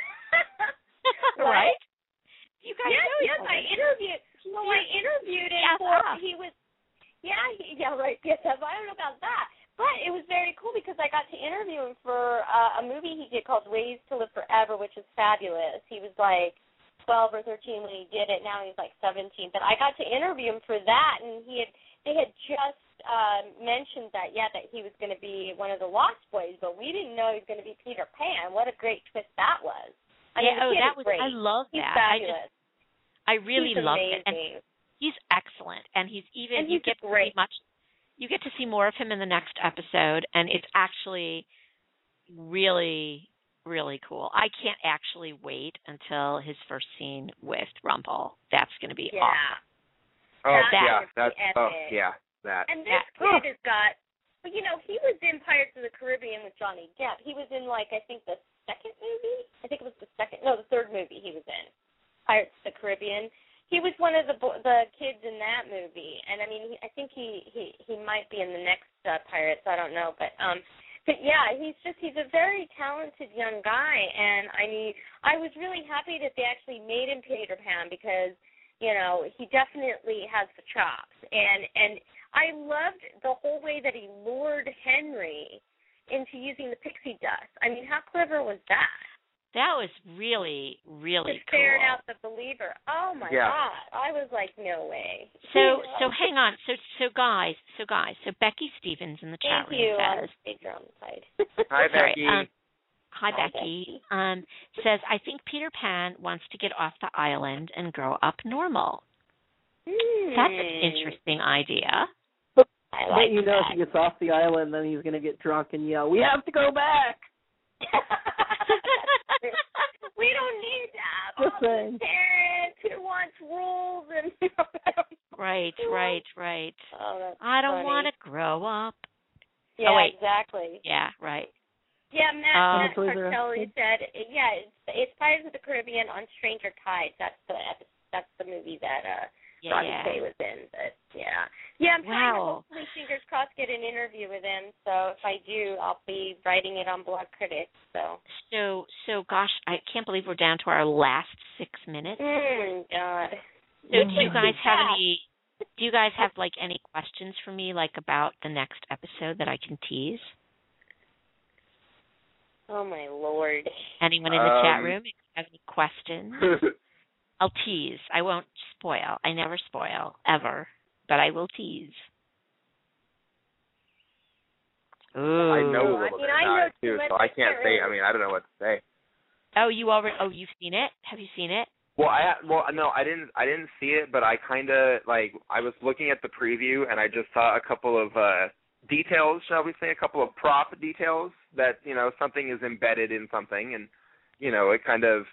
Right? You guys yes, know each yes, other. I interviewed. Well, I interviewed him Yes, for. huh? He was. Yeah, yeah, right. Yes, I don't know about that, but it was very cool because I got to interview him for uh, a movie he did called Ways to Live Forever, which is fabulous. He was like twelve or thirteen when he did it. Now he's like seventeen. But I got to interview him for that, and he had they had just uh, mentioned that yeah that he was going to be one of the Lost Boys, but we didn't know he was going to be Peter Pan. What a great twist that was! I yeah, mean, oh, that was great. I love He's that. I just I really He's loved it. And. He's excellent and he's even And you he's get to great. see much you get to see more of him in the next episode and it's actually really really cool. I can't actually wait until his first scene with Rumple. That's going to be yeah. awesome. Oh That yeah, would be that's oh epic. yeah, that. And this Yeah. kid has got, well, you know, he was in Pirates of the Caribbean with Johnny Depp. He was in like I think the second movie. I think it was the second, no, the third movie he was in, Pirates of the Caribbean. He was one of the the kids in that movie, and I mean, I think he he he might be in the next uh, Pirates. I don't know, but um, but yeah, he's just he's a very talented young guy, and I mean, I was really happy that they actually made him Peter Pan because you know he definitely has the chops, and and I loved the whole way that he lured Henry into using the pixie dust. I mean, how clever was that? That was really really to cool. ferret out the believer. Oh my Yeah. god! I was like, no way. So so hang on. So so guys, so guys, so Becky Stevens in the chat Thank room you. says Stay your own side. Hi, Sorry, Becky. um, Hi, Hi, Becky. Um, says I think Peter Pan wants to get off the island and grow up normal. That's an interesting idea. I But like you know, if he gets off the island, then he's gonna get drunk and yell, "We have to go back!" we don't need that. Just All saying. the parents who wants rules and. Right, right, right. oh, I don't want to grow up. Yeah, Oh, wait. exactly. Yeah, right. Yeah, Matt, Um, Matt Toys R Us Cartelli said, yeah, it's, it's Pirates of the Caribbean on Stranger Tides. That's the that's the movie that uh Yeah, Robbie yeah. Kay was in. But yeah, yeah, I'm trying to Wow. hopefully fingers crossed get an interview with him. So if I do, I'll be writing it on Blogcritics. So. So, so gosh, I can't believe we're down to our last six minutes. Oh Mm, God. So, do you guys have Yeah. any? Do you guys have like any questions for me, like about the next episode that I can tease? Oh my lord. Anyone in the chat Um, room if you have any questions? I'll tease. I won't spoil. I never spoil ever, but I will tease. Ooh. I know a little mean, bit I about it too too, so I I can't can't say. really- I mean, I don't know what to say. Oh, you already? Oh, you've seen it? Have you seen it? Well, I well no, I didn't I didn't see it, but I kind of like I was looking at the preview and I just saw a couple of uh details, shall we say, a couple of prop details that you know something is embedded in something, and you know it kind of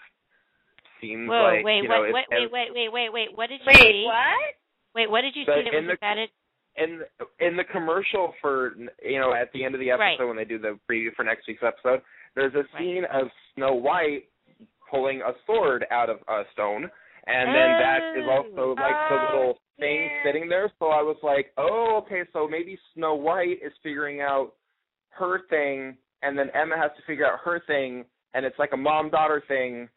seems Whoa, like wait, you know wait, it's, wait, wait, wait, wait, wait, wait. What did you Wait, see? what? Wait, what did you The- see that in was the- embedded? in in the commercial for you know at the end of the episode Right. when they do the preview for next week's episode, there's a Right. scene of Snow White pulling a sword out of a stone, and then that is oh, also like the Oh, little thing yeah. sitting there. So I was like, oh, okay, so maybe Snow White is figuring out her thing, and then Emma has to figure out her thing, and it's like a mom daughter thing.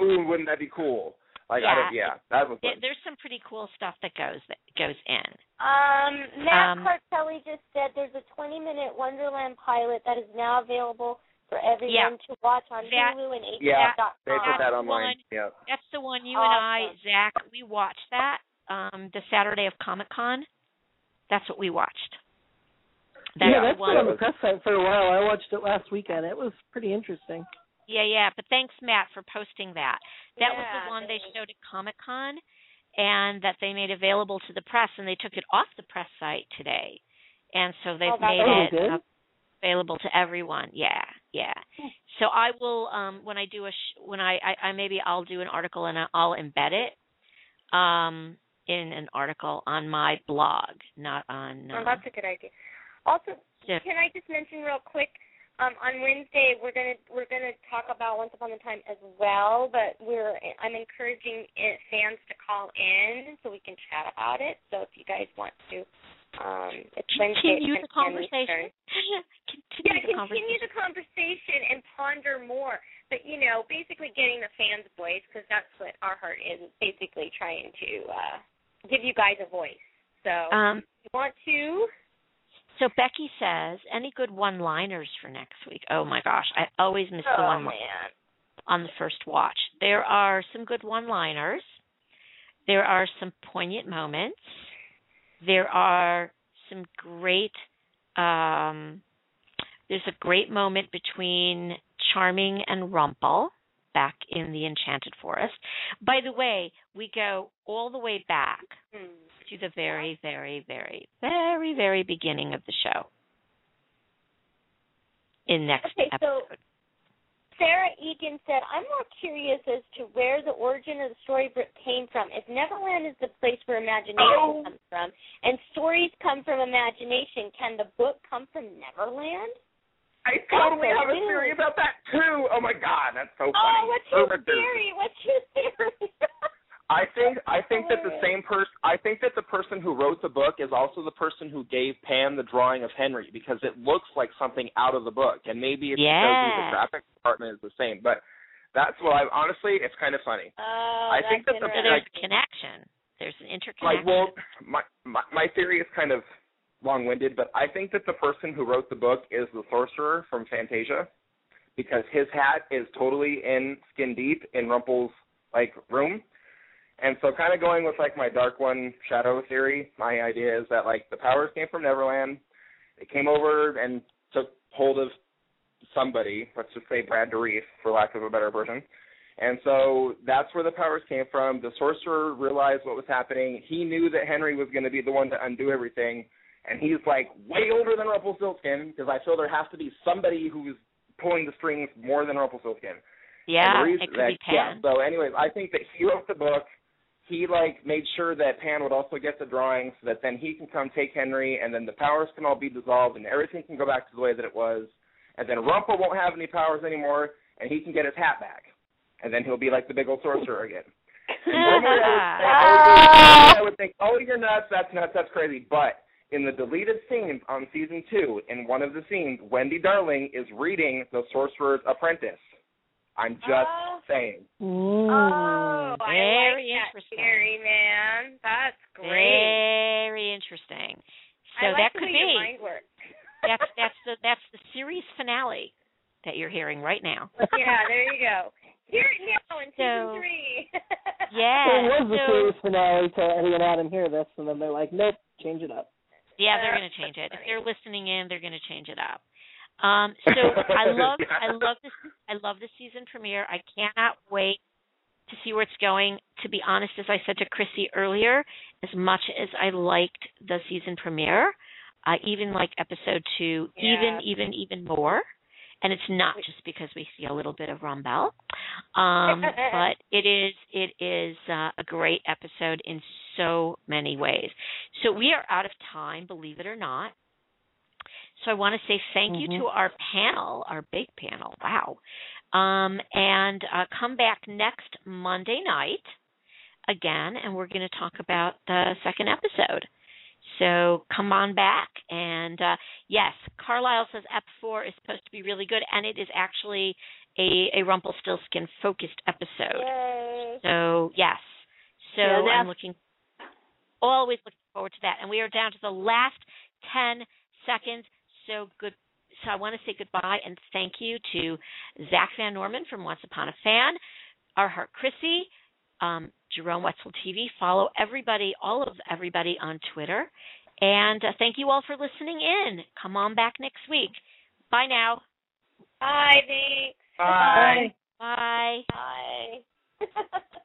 Ooh, wouldn't that be cool? Like I don't, yeah, that was. There, fun. there's some pretty cool stuff that goes that goes in. Um, Matt Um, Cartelli just said there's a 20 minute Wonderland pilot that is now available for everyone to watch on That- Hulu and Yeah, They put that online. one. Yeah. That's the one you and I, Awesome. Zach, we watched that um the Saturday of Comic Con. That's what we watched. That's yeah, the that's one. been on the press site for a while. I watched it last weekend. It was pretty interesting. Yeah, yeah. But thanks, Matt, for posting that. That was the one they showed at Comic Con, and that they made available to the press, and they took it off the press site today, and so they've Oh, made Oh, it uh, available to everyone. Yeah, yeah. So I will um when I do a sh- when I, I I maybe I'll do an article and I'll embed it um in an article on my blog, not on. Oh, Uh, that's a good idea. Also, Yeah. can I just mention real quick? Um, on Wednesday, we're gonna we're gonna talk about Once Upon a Time as well, but we're I'm encouraging it, fans to call in so we can chat about it. So if you guys want to, um, it's Wednesday. continue the conversation. Continue Yeah, the continue conversation. the conversation and ponder more. But you know, basically getting the fans' voice because that's what RHeart is. Basically trying to uh, give you guys a voice. So Um, if you want to. So Becky says, any good one-liners for next week? Oh my gosh, I always miss the one on the first watch. There are some good one-liners. There are some poignant moments. There are some great um there's a great moment between Charming and Rumpel back in the Enchanted Forest. By the way, we go all the way back Hmm. to the very, very, very, very, very beginning of the show. In next Okay, so- episode. Sarah Egan said, I'm more curious as to where the origin of the storybook came from. If Neverland is the place where imagination Oh. comes from, and stories come from imagination, can the book come from Neverland? I totally have a theory about that too. Oh my god, that's so oh, funny. Oh, what's your Perfect theory. theory? What's your theory? I think I think that the same person I think that the person who wrote the book is also the person who gave Pan the drawing of Henry because it looks like something out of the book and maybe it's because Yeah. the graphic department is the same. But that's what I honestly it's kind of funny. Oh, I think that's that the- So there's interesting. connection. There's an interconnection. Like well my, my my theory is kind of long winded, but I think that the person who wrote the book is the sorcerer from Fantasia because his hat is totally in skin deep in Rumpel's like room. And so kind of going with like my dark one shadow theory, my idea is that like the powers came from Neverland. They came over and took hold of somebody, let's just say Brad Dourif for lack of a better version. And so that's where the powers came from. The sorcerer realized what was happening. He knew that Henry was going to be the one to undo everything. And he's like way older than Rumpelstiltskin because I feel there has to be somebody who's pulling the strings more than Rumpelstiltskin. yeah, And reason it could be Pan. Yeah, so anyways, I think that he wrote the book. He like made sure that Pan would also get the drawing so that then he can come take Henry and then the powers can all be dissolved and everything can go back to the way that it was. And then Rumpel won't have any powers anymore and he can get his hat back. And then he'll be like the big old sorcerer again. And normally I would, I would think, oh, you're nuts, that's nuts, that's crazy. But in the deleted scenes on season two, in one of the scenes, Wendy Darling is reading The Sorcerer's Apprentice. I'm just Oh. saying. Mm. Oh, I Very like that interesting. theory, man. That's great. Very interesting. So I like that could way your be. mind works. That's that's the that's the series finale that you're hearing right now. yeah, there you go. Hear it now in season So- three. Yeah. It was the so- series finale to Eddie and Adam hear this, and then they're like, nope, change it up. Yeah, they're going to change it. If they're listening in, they're going to change it up. Um, so I love, I love this, I love the season premiere. I cannot wait to see where it's going. To be honest, as I said to Chrissy earlier, as much as I liked the season premiere, I even like episode two, even, Yeah. even, even more. And it's not just because we see a little bit of Rumbelle, um, but it is it is uh, a great episode in so many ways. So we are out of time, believe it or not. So I want to say thank you Mhm. to our panel, our big panel. Wow. Um, and uh, come back next Monday night again, and we're going to talk about the second episode. So come on back. And uh, yes, Carlisle says Ep4 is supposed to be really good, and it is actually a, a Rumpelstiltskin focused episode. Yay. So yes. So Yeah, I'm looking always looking forward to that. And we are down to the last ten seconds. So good so I want to say goodbye and thank you to Zach Van Norman from Once Upon a Fan, RHeart Chrissy, um, Jerome Wetzel TV. Follow everybody, all of everybody on Twitter. And uh, thank you all for listening in. Come on back next week. Bye now. Bye, thanks. Bye.